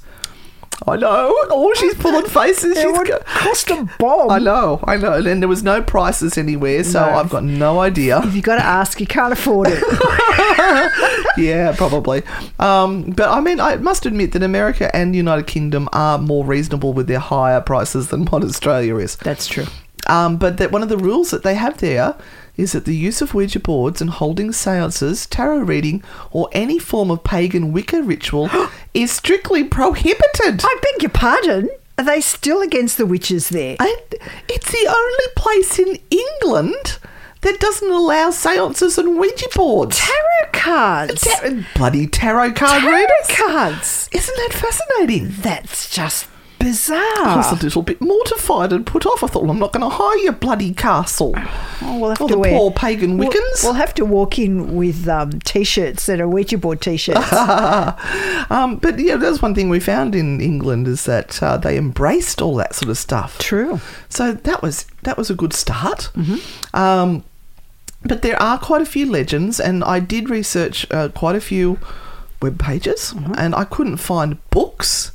I know. Oh, she's pulling faces. It She's would go- cost a bomb. I know, I know. And there was no prices anywhere, so No. I've got no idea. If you got to ask, you can't afford it. yeah, probably. Um, but I mean, I must admit that America and United Kingdom are more reasonable with their higher prices than what Australia is. That's true. Um, but that one of the rules that they have there is that the use of Ouija boards and holding seances, tarot reading, or any form of pagan Wicca ritual is strictly prohibited. I beg your pardon. Are they still against the witches there? And it's the only place in England that doesn't allow seances and Ouija boards. Tarot cards. Bloody tarot card Tarot readers. cards. Isn't that fascinating? That's just I was a little bit mortified and put off. I thought, well, I'm not going to hire your bloody castle. Oh, we'll have All to the wear- poor pagan We'll- Wiccans. We'll, have to walk in with um, t-shirts that are Ouija board t-shirts. um, but yeah, that's one thing we found in England is that uh, they embraced all that sort of stuff. True. So that was that was a good start. Um, but there are quite a few legends, and I did research uh, quite a few web pages, and I couldn't find books.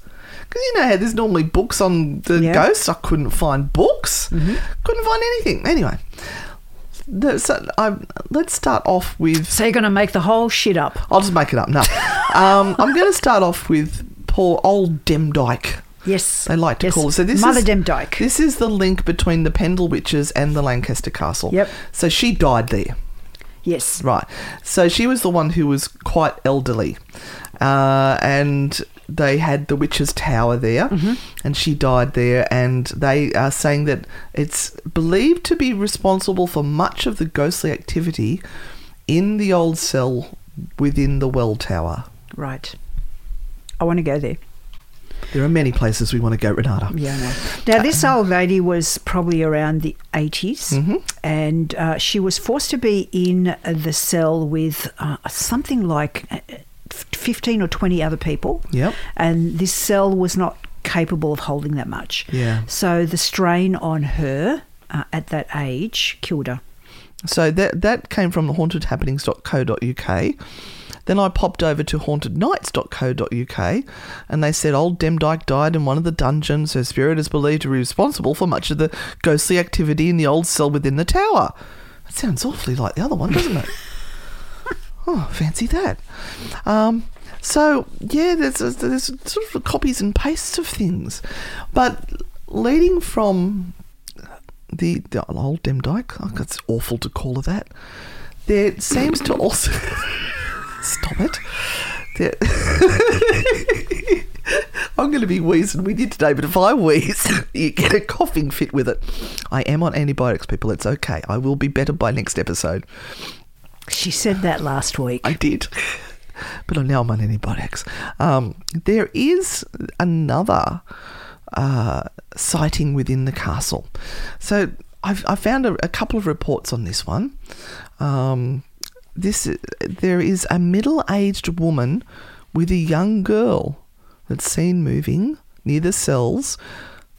Because you know how there's normally books on the Yeah. ghosts. I couldn't find books. Couldn't find anything. Anyway, the, so I, let's start off with. So you're going to make the whole shit up. I'll just make it up. No, um, I'm going to start off with poor old Demdike. Yes. They like to Yes. call it. So this Mother is Demdike. This is the link between the Pendle Witches and the Lancaster Castle. Yep. So she died there. Yes. Right. So she was the one who was quite elderly, uh, and they had the witch's tower there, Mm-hmm. and she died there. And they are saying that it's believed to be responsible for much of the ghostly activity in the old cell within the well tower. Right. I want to go there. There are many places we want to go, Renata. Yeah, know. Now, this old lady was probably around the 80s, Mm-hmm. and uh, she was forced to be in the cell with uh, something like uh, 15 or 20 other people. Yep. And this cell was not capable of holding that much. Yeah. So the strain on her uh, at that age killed her. So that that came from the hauntedhappenings.co.uk. Then I popped over to hauntednights.co.uk and they said old Demdike died in one of the dungeons. Her spirit is believed to be responsible for much of the ghostly activity in the old cell within the tower. That sounds awfully like the other one, doesn't it? oh, fancy that. Um, so yeah, there's, there's sort of copies and pastes of things, but leading from the, the old Demdike, oh, that's awful to call her that. There seems to also stop it. I'm going to be wheezing with you today, but if I wheeze, you get a coughing fit with it. I am on antibiotics, people. It's okay. I will be better by next episode. She said that last week. I did. But now I'm on antibiotics. Um, there is another uh, sighting within the castle. So I've, I found a, a couple of reports on this one. Um, this there is a middle-aged woman with a young girl that's seen moving near the cells,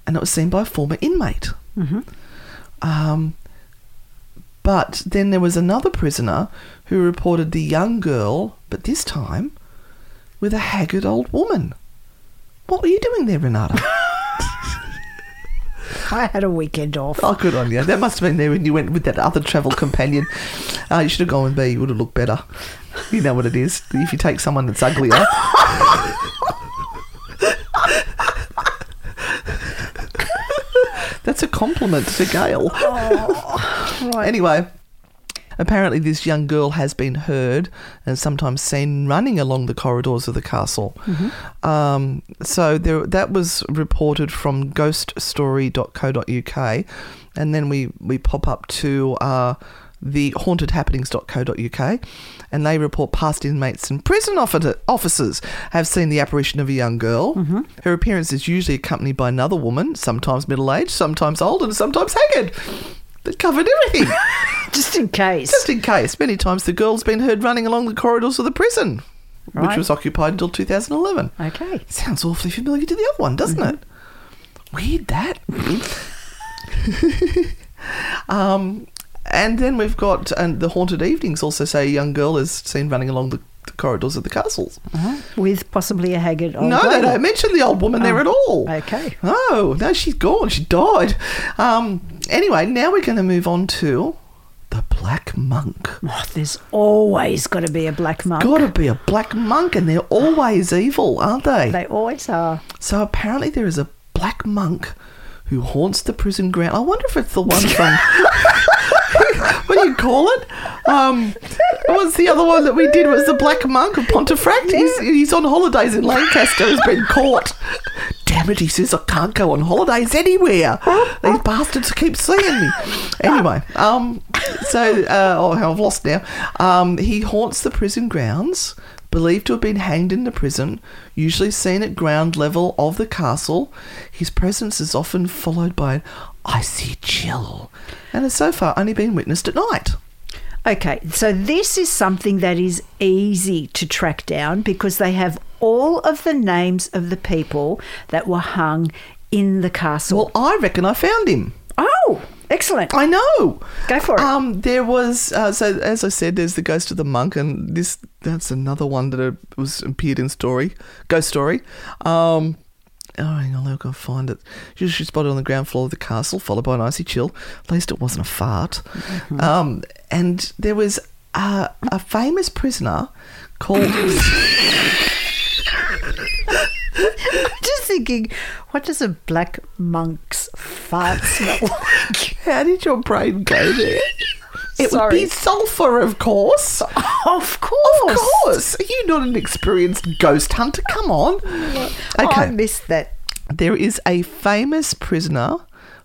and it was seen by a former inmate. Um, but then there was another prisoner who reported the young girl, but this time with a haggard old woman. What were you doing there, Renata? I had a weekend off. oh, good on you. That must have been there when you went with that other travel companion. Uh, you should have gone with me. You would have looked better. You know what it is. If you take someone that's uglier. That's a compliment to Gail. right Anyway, apparently this young girl has been heard and sometimes seen running along the corridors of the castle. Um, so there, that was reported from ghoststory.co.uk, and then we we pop up to uh, the hauntedhappenings.co.uk, and they report past inmates and prison officer- officers have seen the apparition of a young girl. Mm-hmm. Her appearance is usually accompanied by another woman, sometimes middle aged, sometimes old, and sometimes haggard. That covered everything. Just in case. Just in case. Many times the girl's been heard running along the corridors of the prison, which was occupied until 2011. Okay. Sounds awfully familiar to the other one, doesn't it? Weird that. um, and then we've got and the haunted evenings also say a young girl is seen running along the, the corridors of the castles. With possibly a haggard old no, they don't mention the old woman there Oh, at all. okay. Oh no, she's gone. She died. Um, anyway, now we're going to move on to the Black Monk. Oh, there's always got to be a black monk. Got to be a black monk, and they're always evil, aren't they? They always are. So apparently there is a black monk who haunts the prison ground. I wonder if it's the one from what do you call it? Um, what's the other one that we did? Was the Black Monk of Pontefract? He's, he's on holidays in Lancaster. He's been caught. Damn it! He says I can't go on holidays anywhere. These bastards keep seeing me. Anyway, um, so uh, oh, I've lost now. Um, he haunts the prison grounds. Believed to have been hanged in the prison, usually seen at ground level of the castle, his presence is often followed by an icy chill, and has so far only been witnessed at night. Okay, so this is something that is easy to track down because they have all of the names of the people that were hung in the castle. Well, I reckon I found him. oh, excellent. I know. Go for it. Um, there was uh, so as I said, there's the ghost of the monk, and this that's another one that uh, was appeared in story, ghost story. Um, oh, hang on, look, I'll find it. She, she spotted on the ground floor of the castle, followed by an icy chill. At least it wasn't a fart. Um, and there was uh, a famous prisoner called. I'm just thinking, what does a black monk's fart smell like? How did your brain go there? It Sorry. would be sulphur, of course. of course. Of course. Are you not an experienced ghost hunter? Come on. I Okay. missed that. There is a famous prisoner,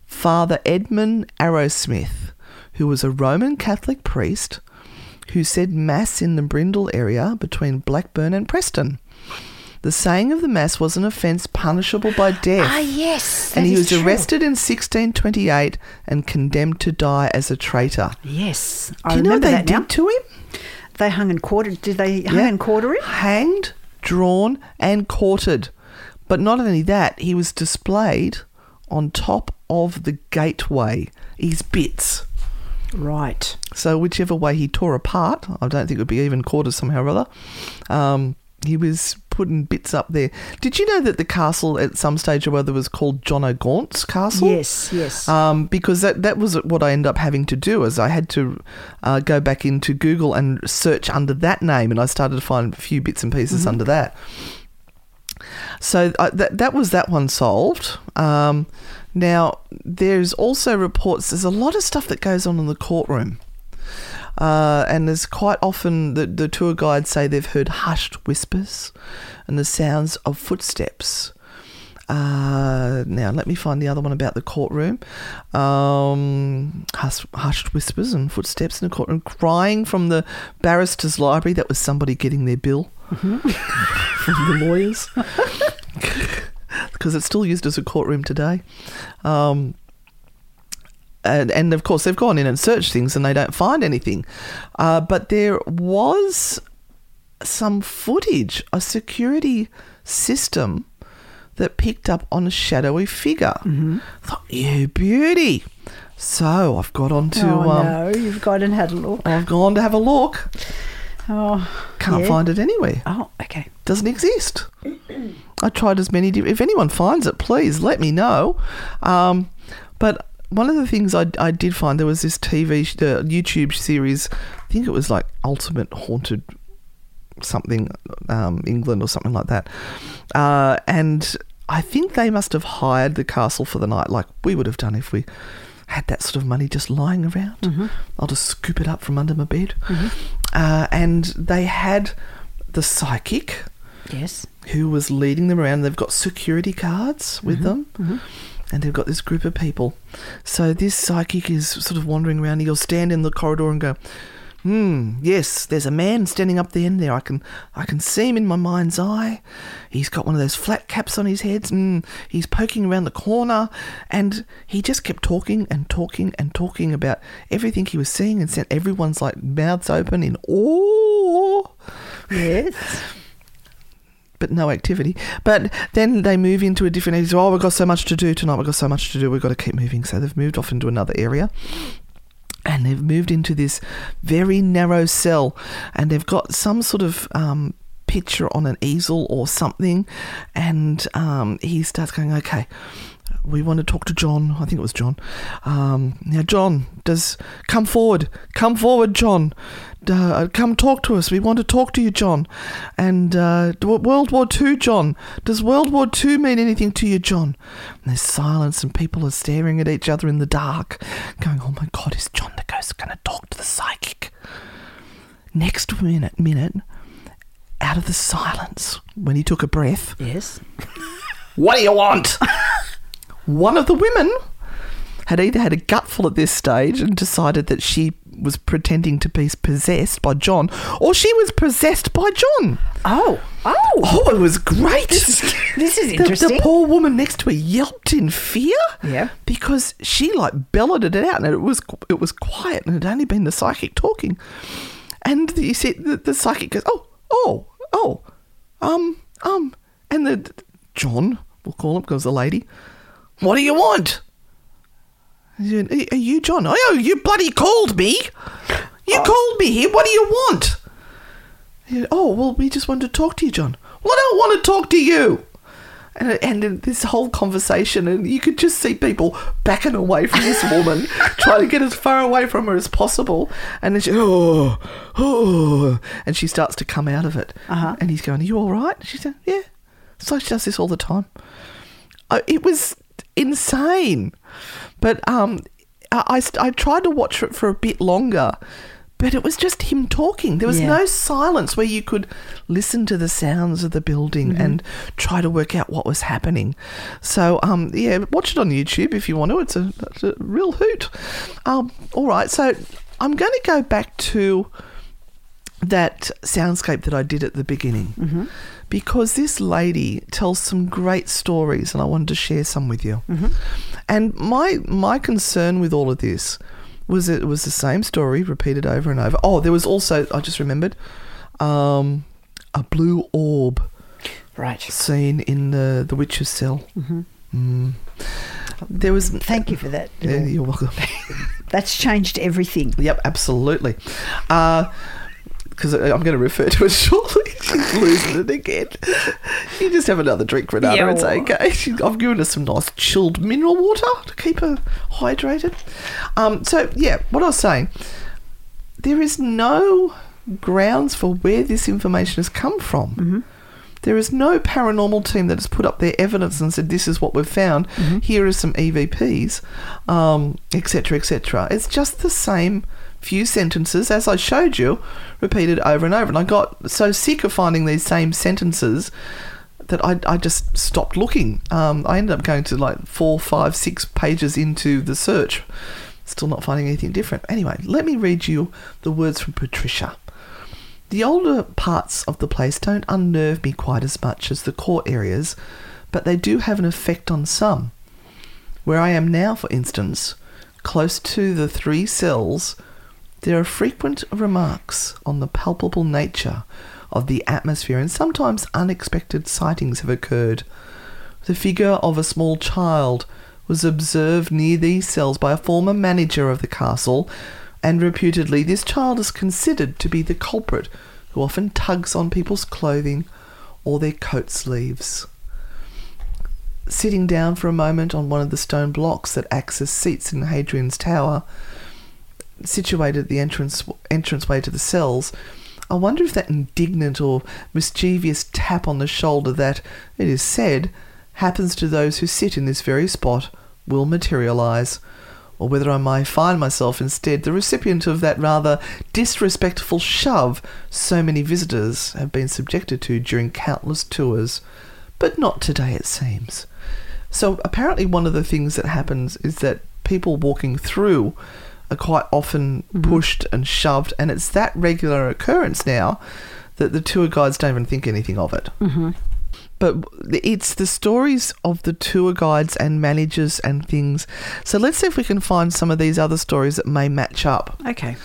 Father Edmund Arrowsmith, who was a Roman Catholic priest who said Mass in the Brindle area between Blackburn and Preston. The saying of the Mass was an offence punishable by death. Ah, yes. and he was true. arrested in 1628 and condemned to die as a traitor. Yes. I Do you know what they did now. to him? They hung and quartered. Did they hang Yeah. and quarter him? Hanged, drawn, and quartered. But not only that, he was displayed on top of the gateway, his bits. Right. So whichever way he tore apart, I don't think it would be even quarters somehow or other. Um, he was putting bits up there. Did you know that the castle at some stage or other was called John O'Gaunt's castle? Yes, yes. Um, because that that was what I ended up having to do is I had to uh, go back into Google and search under that name, and I started to find a few bits and pieces under that. So uh, that that was that one solved. Um, now there's also reports. There's a lot of stuff that goes on in the courtroom. Uh, and there's quite often the, the tour guides say they've heard hushed whispers and the sounds of footsteps. Uh, now, let me find the other one about the courtroom. Um, hus- hushed whispers and footsteps in the courtroom. Crying from the barrister's library. That was somebody getting their bill from the lawyers. Because it's still used as a courtroom today. Um, and, and of course, they've gone in and searched things and they don't find anything. Uh, but there was some footage, a security system that picked up on a shadowy figure. Mm-hmm. Thought, you beauty. So I've got on to. oh, um, no. You've gone and had a look. I've gone to have a look. Oh, Can't yeah. find it anywhere. Oh, okay. Doesn't exist. I tried as many. If anyone finds it, please let me know. Um, but one of the things I, I did find there was this TV uh, YouTube series. I think it was like Ultimate Haunted something um, England or something like that. Uh, and I think they must have hired the castle for the night, like we would have done if we had that sort of money just lying around. I'll just scoop it up from under my bed. Uh, and they had the psychic Yes. who was leading them around. They've got security cards with them. And they've got this group of people. So this psychic is sort of wandering around. He'll stand in the corridor and go, Hmm, yes, there's a man standing up the end there. I can I can see him in my mind's eye. He's got one of those flat caps on his head. Mm, he's poking around the corner and he just kept talking and talking and talking about everything he was seeing and sent everyone's like mouths open in awe. Yes. But no activity. But then they move into a different area. Oh, we've got so much to do tonight. We've got so much to do. We've got to keep moving. So they've moved off into another area and they've moved into this very narrow cell and they've got some sort of um, picture on an easel or something and um, he starts going okay we want to talk to John. I think it was John. Um, now, John, does come forward, come forward, John. Uh, come talk to us. We want to talk to you, John. And uh, World War Two, John. Does World War Two mean anything to you, John? And there's silence, and people are staring at each other in the dark, going, "Oh my God, is John the ghost going to talk to the psychic?" Next minute, minute, out of the silence, when he took a breath, Yes. what do you want? One of the women had either had a gutful at this stage and decided that she was pretending to be possessed by John, or she was possessed by John. Oh. Oh. Oh, it was great. This is, this is The- interesting. The, poor woman next to her yelped in fear. Yeah. Because she like bellowed it out, and it was it was quiet, and it had only been the psychic talking. And you see, the, the psychic goes, "Oh, oh, oh, um, um," and the John, we'll call him because the lady. What do you want? Said, Are are you John? Oh, you bloody called me. You called me here. What do you want? Said, oh, well, we just wanted to talk to you, John. Well, I don't want to talk to you. And, and this whole conversation, and you could just see people backing away from this woman, trying to get as far away from her as possible. And then she, oh, oh, and she starts to come out of it. Uh-huh. And he's going, Are you all right? She said, Yeah. So she does this all the time. Uh, it was insane. But um, I, I, I tried to watch it for a bit longer, but it was just him talking. There was Yeah. no silence where you could listen to the sounds of the building Mm-hmm. and try to work out what was happening. So um, yeah, watch it on YouTube if you want to. It's a, it's a real hoot. Um, all right, so I'm going to go back to that soundscape that I did at the beginning because this lady tells some great stories and I wanted to share some with you. And my my concern with all of this was it was the same story repeated over and over. Oh, there was also I just remembered um, a blue orb right. seen in the the witch's cell. Mm. There was Thank you for that. Yeah, you're welcome. That's changed everything. Yep, absolutely. Because I'm going to refer to it shortly. She's losing it again. You just have another drink, Renata. Yeah, it's okay. She, I've given her some nice chilled mineral water to keep her hydrated. Um, so, yeah, what I was saying, there is no grounds for where this information has come from. There is no paranormal team that has put up their evidence and said, this is what we've found. Here are some EVPs, um, etc., etc. It's just the same few sentences, as I showed you, repeated over and over. And I got so sick of finding these same sentences that I, I just stopped looking. Um, I ended up going to like four, five, six pages into the search, still not finding anything different. Anyway, let me read you the words from Patricia. The older parts of the place don't unnerve me quite as much as the core areas, but they do have an effect on some. Where I am now, for instance, close to the three cells, there are frequent remarks on the palpable nature of the atmosphere, and sometimes unexpected sightings have occurred. The figure of a small child was observed near these cells by a former manager of the castle, and reputedly this child is considered to be the culprit who often tugs on people's clothing or their coat sleeves. Sitting down for a moment on one of the stone blocks that acts as seats in Hadrian's Tower, situated at the entrance entranceway to the cells, I wonder if that indignant or mischievous tap on the shoulder that, it is said, happens to those who sit in this very spot will materialize, or whether I may find myself instead the recipient of that rather disrespectful shove so many visitors have been subjected to during countless tours. But not today, it seems. So apparently, one of the things that happens is that people walking through are quite often pushed and shoved, and it's that regular occurrence now that the tour guides don't even think anything of it. Mm-hmm. But it's the stories of the tour guides and managers and things. So let's see if we can find some of these other stories that may match up. Okay.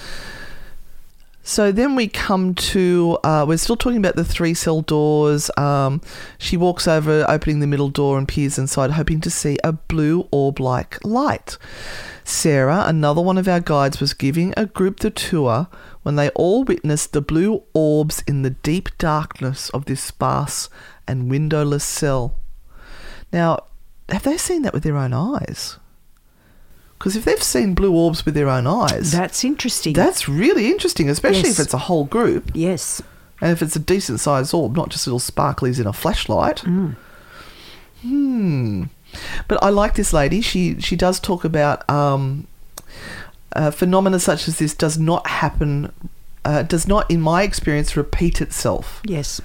So then we come to, uh, we're still talking about the three cell doors. Um, she walks over, opening the middle door, and peers inside, hoping to see a blue orb like light. Sarah, another one of our guides, was giving a group the tour when they all witnessed the blue orbs in the deep darkness of this sparse and windowless cell. Now, have they seen that with their own eyes? Because if they've seen blue orbs with their own eyes, That's interesting. that's really interesting, especially Yes. if it's a whole group yes. and if it's a decent sized orb, not just little sparklies in a flashlight. Hmm. But I like this lady. She she does talk about um, uh, phenomena such as this does not happen. Uh, does not, in my experience, repeat itself. Yes.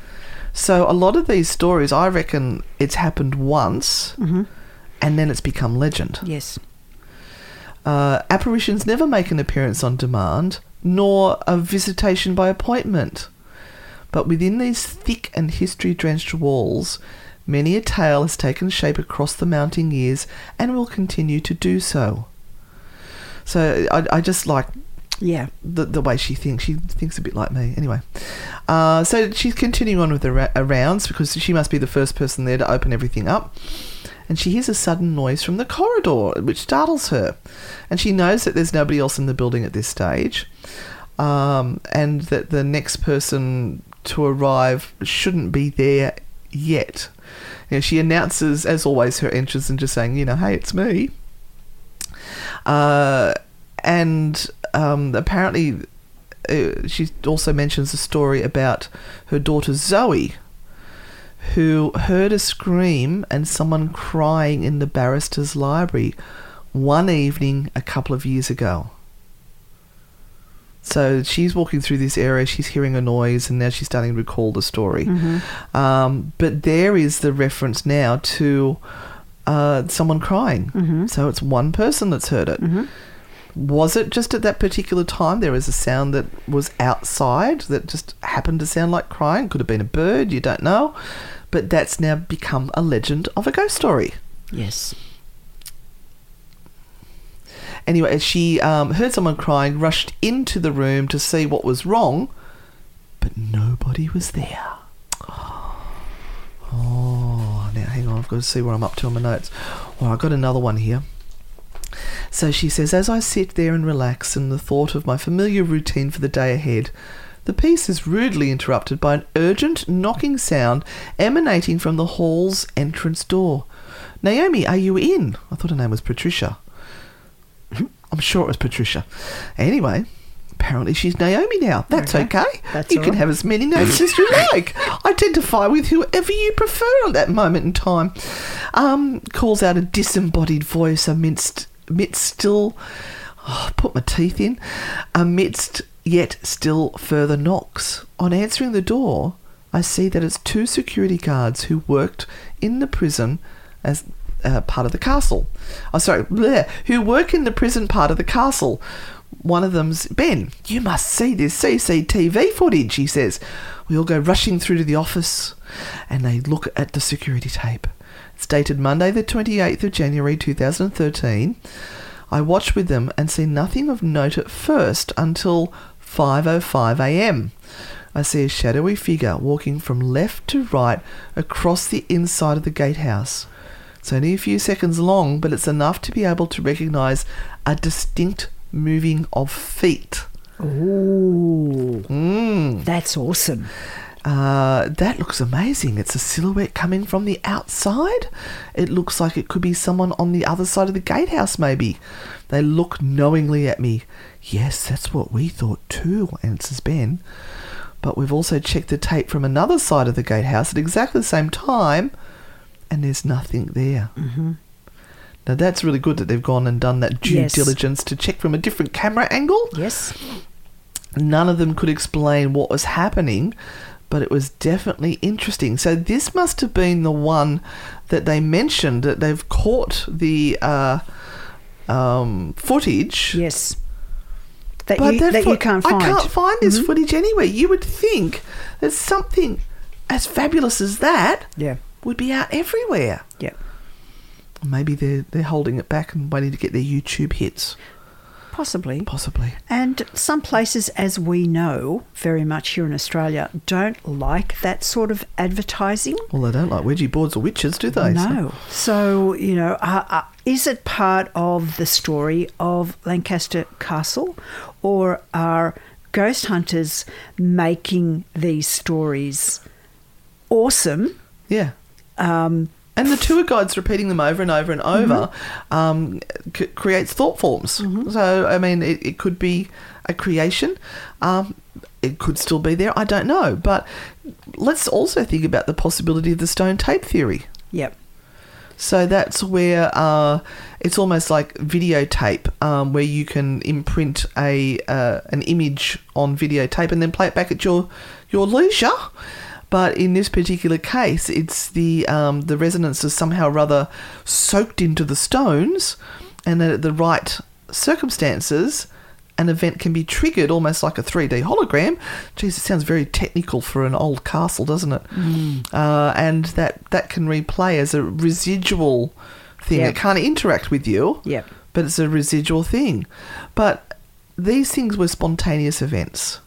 So a lot of these stories, I reckon, it's happened once, and then it's become legend. Yes. Uh, apparitions never make an appearance on demand, nor a visitation by appointment. But within these thick and history drenched walls, many a tale has taken shape across the mounting years and will continue to do so. So I, I just like Yeah. the, the way she thinks. She thinks a bit like me. Anyway, uh, so she's continuing on with the ra- rounds because she must be the first person there to open everything up. And she hears a sudden noise from the corridor, which startles her. And she knows that there's nobody else in the building at this stage, um, and that the next person to arrive shouldn't be there yet. You know, she announces, as always, her entrance and just saying, you know, hey, it's me. Uh, and um, apparently, uh, she also mentions a story about her daughter Zoe, who heard a scream and someone crying in the barrister's library one evening a couple of years ago. So she's walking through this area, she's hearing a noise, and now she's starting to recall the story. Um, but there is the reference now to uh, someone crying. So it's one person that's heard it. Was it just at that particular time there was a sound that was outside that just happened to sound like crying? Could have been a bird, you don't know. But that's now become a legend of a ghost story. Yes. Anyway, she um, heard someone crying, rushed into the room to see what was wrong, but nobody was there. Oh, now hang on, I've got to see where I'm up to on my notes. Well, I've got another one here. So she says, as I sit there and relax in the thought of my familiar routine for the day ahead, the piece is rudely interrupted by an urgent knocking sound emanating from the hall's entrance door. Naomi, are you in? I thought her name was Patricia. I'm sure it was Patricia. Anyway, apparently she's Naomi now. That's Okay. okay. That's you can right. have as many names as you like. Identify with whoever you prefer at that moment in time. Um, calls out a disembodied voice amidst, amidst still. Oh, put my teeth in. Amidst yet still further knocks. On answering the door, I see that it's two security guards who worked in the prison as uh, part of the castle. Oh, sorry, bleh, who work in the prison part of the castle. One of them's Ben. You must see this CCTV footage, he says. We all go rushing through to the office and they look at the security tape. It's dated Monday, the 28th of January 2013. I watch with them and see nothing of note at first until 5:05 a.m. I see a shadowy figure walking from left to right across the inside of the gatehouse. It's only a few seconds long, but it's enough to be able to recognize a distinct moving of feet. Ooh. Mm. That's awesome. Uh, that looks amazing. It's a silhouette coming from the outside. It looks like it could be someone on the other side of the gatehouse, maybe. They look knowingly at me. Yes, that's what we thought too, answers Ben. But we've also checked the tape from another side of the gatehouse at exactly the same time, and there's nothing there. Mm-hmm. Now that's really good that they've gone and done that due Yes. diligence to check from a different camera angle. Yes. None of them could explain what was happening, but it was definitely interesting. So this must have been the one that they mentioned that they've caught the uh, um, footage. Yes. That But you, that that fo- you can't find. I can't find this Mhm. footage anywhere. You would think that something as fabulous as that Yeah. would be out everywhere. Yeah. Maybe they're they're holding it back and waiting to get their YouTube hits. Possibly. Possibly. And some places, as we know very much here in Australia, don't like that sort of advertising. Well, they don't like Ouija boards or witches, do they? So- No. So, you know, uh, uh, is it part of the story of Lancaster Castle or are ghost hunters making these stories awesome? Yeah. Um, And the tour guides repeating them over and over and over um, c- creates thought forms. So, I mean, it, it could be a creation. Um, it could still be there. I don't know. But let's also think about the possibility of the stone tape theory. yep. So that's where uh, it's almost like videotape, um, where you can imprint a uh, an image on videotape and then play it back at your your leisure. But in this particular case, it's the um, the resonance is somehow rather soaked into the stones, and that at the right circumstances, an event can be triggered almost like a 3D hologram. Jeez, it sounds very technical for an old castle, doesn't it? Uh, and that, that can replay as a residual thing. Yeah. It can't interact with you, Yep. but it's a residual thing. But these things were spontaneous events.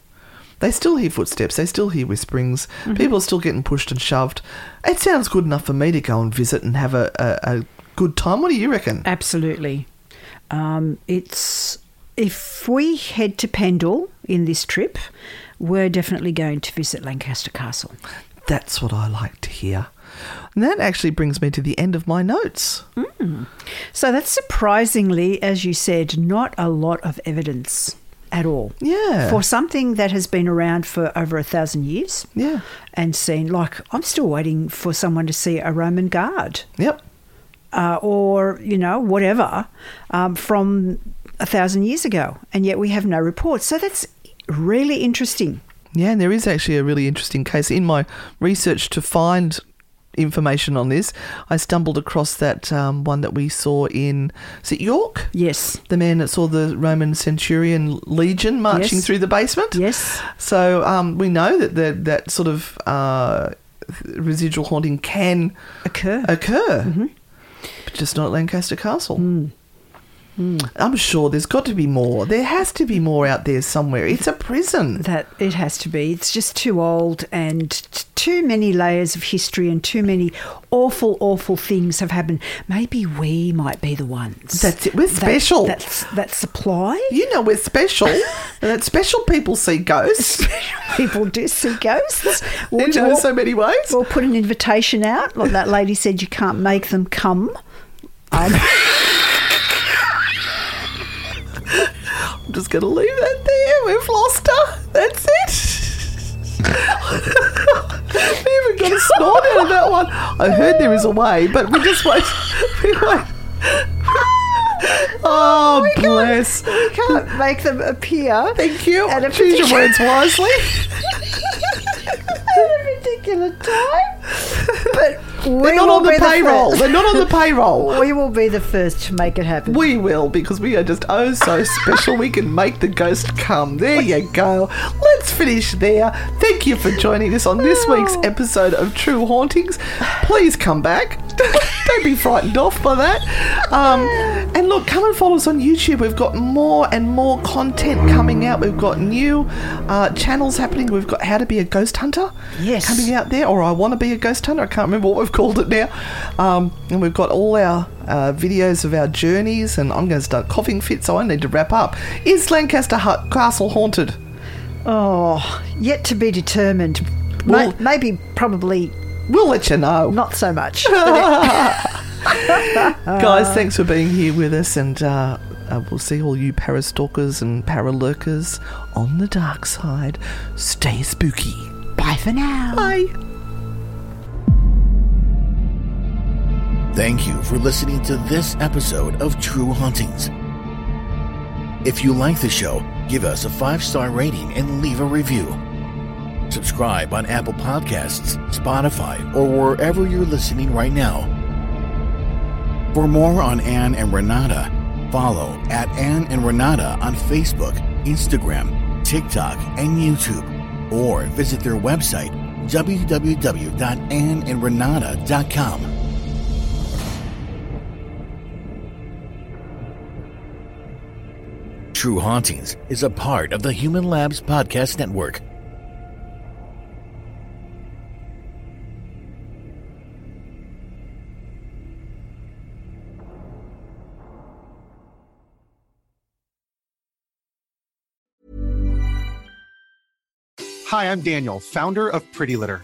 They still hear footsteps, they still hear whisperings, people are still getting pushed and shoved. It sounds good enough for me to go and visit and have a, a, a good time. What do you reckon? Absolutely. Um, it's if we head to Pendle in this trip, we're definitely going to visit Lancaster Castle. That's what I like to hear. And that actually brings me to the end of my notes. So that's surprisingly, as you said, not a lot of evidence at all. Yeah. For something that has been around for over a thousand years Yeah. and seen, like, I'm still waiting for someone to see a Roman guard Yep. uh, or, you know, whatever um, from a thousand years ago. And yet we have no reports. So that's really interesting. Yeah, and there is actually a really interesting case. In my research to find information on this, I stumbled across that um, one that we saw in, is it York? Yes. The man that saw the Roman centurion legion marching Yes. through the basement? Yes. So um, we know that the, that sort of uh, residual haunting can Occur. occur, but just not at Lancaster Castle. I'm sure there's got to be more. There has to be more out there somewhere. It's a prison. That it has to be. It's just too old and t- too many layers of history and too many awful, awful things have happened. Maybe we might be the ones. That's it. We're that- special. That's that supply. You know we're special, and that special people see ghosts People do see ghosts. We'll, in we'll- so many ways. we'll put an invitation out. Like that lady said, you can't make them come. Um, I'm just to leave that there. We've lost her. That's it. we even got a snort out of that one. I heard there is a way, but we just won't. We won't. Oh, oh bless. we can't make them appear. Thank you. At a Choose your words wisely. at a particular time. But we They're not on the payroll. first- They're not on the payroll. we will be the first to make it happen. We will because we are just oh so special. We can make the ghost come. There you go. Let's finish there. Thank you for joining us on this week's episode of True Hauntings. Please come back. Don't be frightened off by that. Um, and look, come and follow us on YouTube. We've got more and more content coming out. We've got new uh, channels happening. We've got How to Be a Ghost Hunter Yes. coming out there, or I Want to Be a Ghost Hunter. I can't remember what we've called it now. Um, and we've got all our uh, videos of our journeys, and I'm going to start coughing fit, so I need to wrap up. Is Lancaster Hut Castle haunted? Oh, yet to be determined. Ma- Well- maybe, probably We'll let you know. not so much. Guys, thanks for being here with us, and uh, uh, we'll see all you parastalkers and para paralurkers on the dark side. Stay spooky. Bye for now. Bye. Thank you for listening to this episode of True Hauntings. If you like the show, give us a five star rating and leave a review. subscribe on Apple Podcasts, Spotify, or wherever you're listening right now. For more on Anne and Renata, follow at Anne and Renata on Facebook, Instagram, TikTok, and YouTube, or visit their website www.anneandrenata.com. True Hauntings is a part of the Human Labs Podcast Network. Hi, I'm Daniel, founder of Pretty Litter.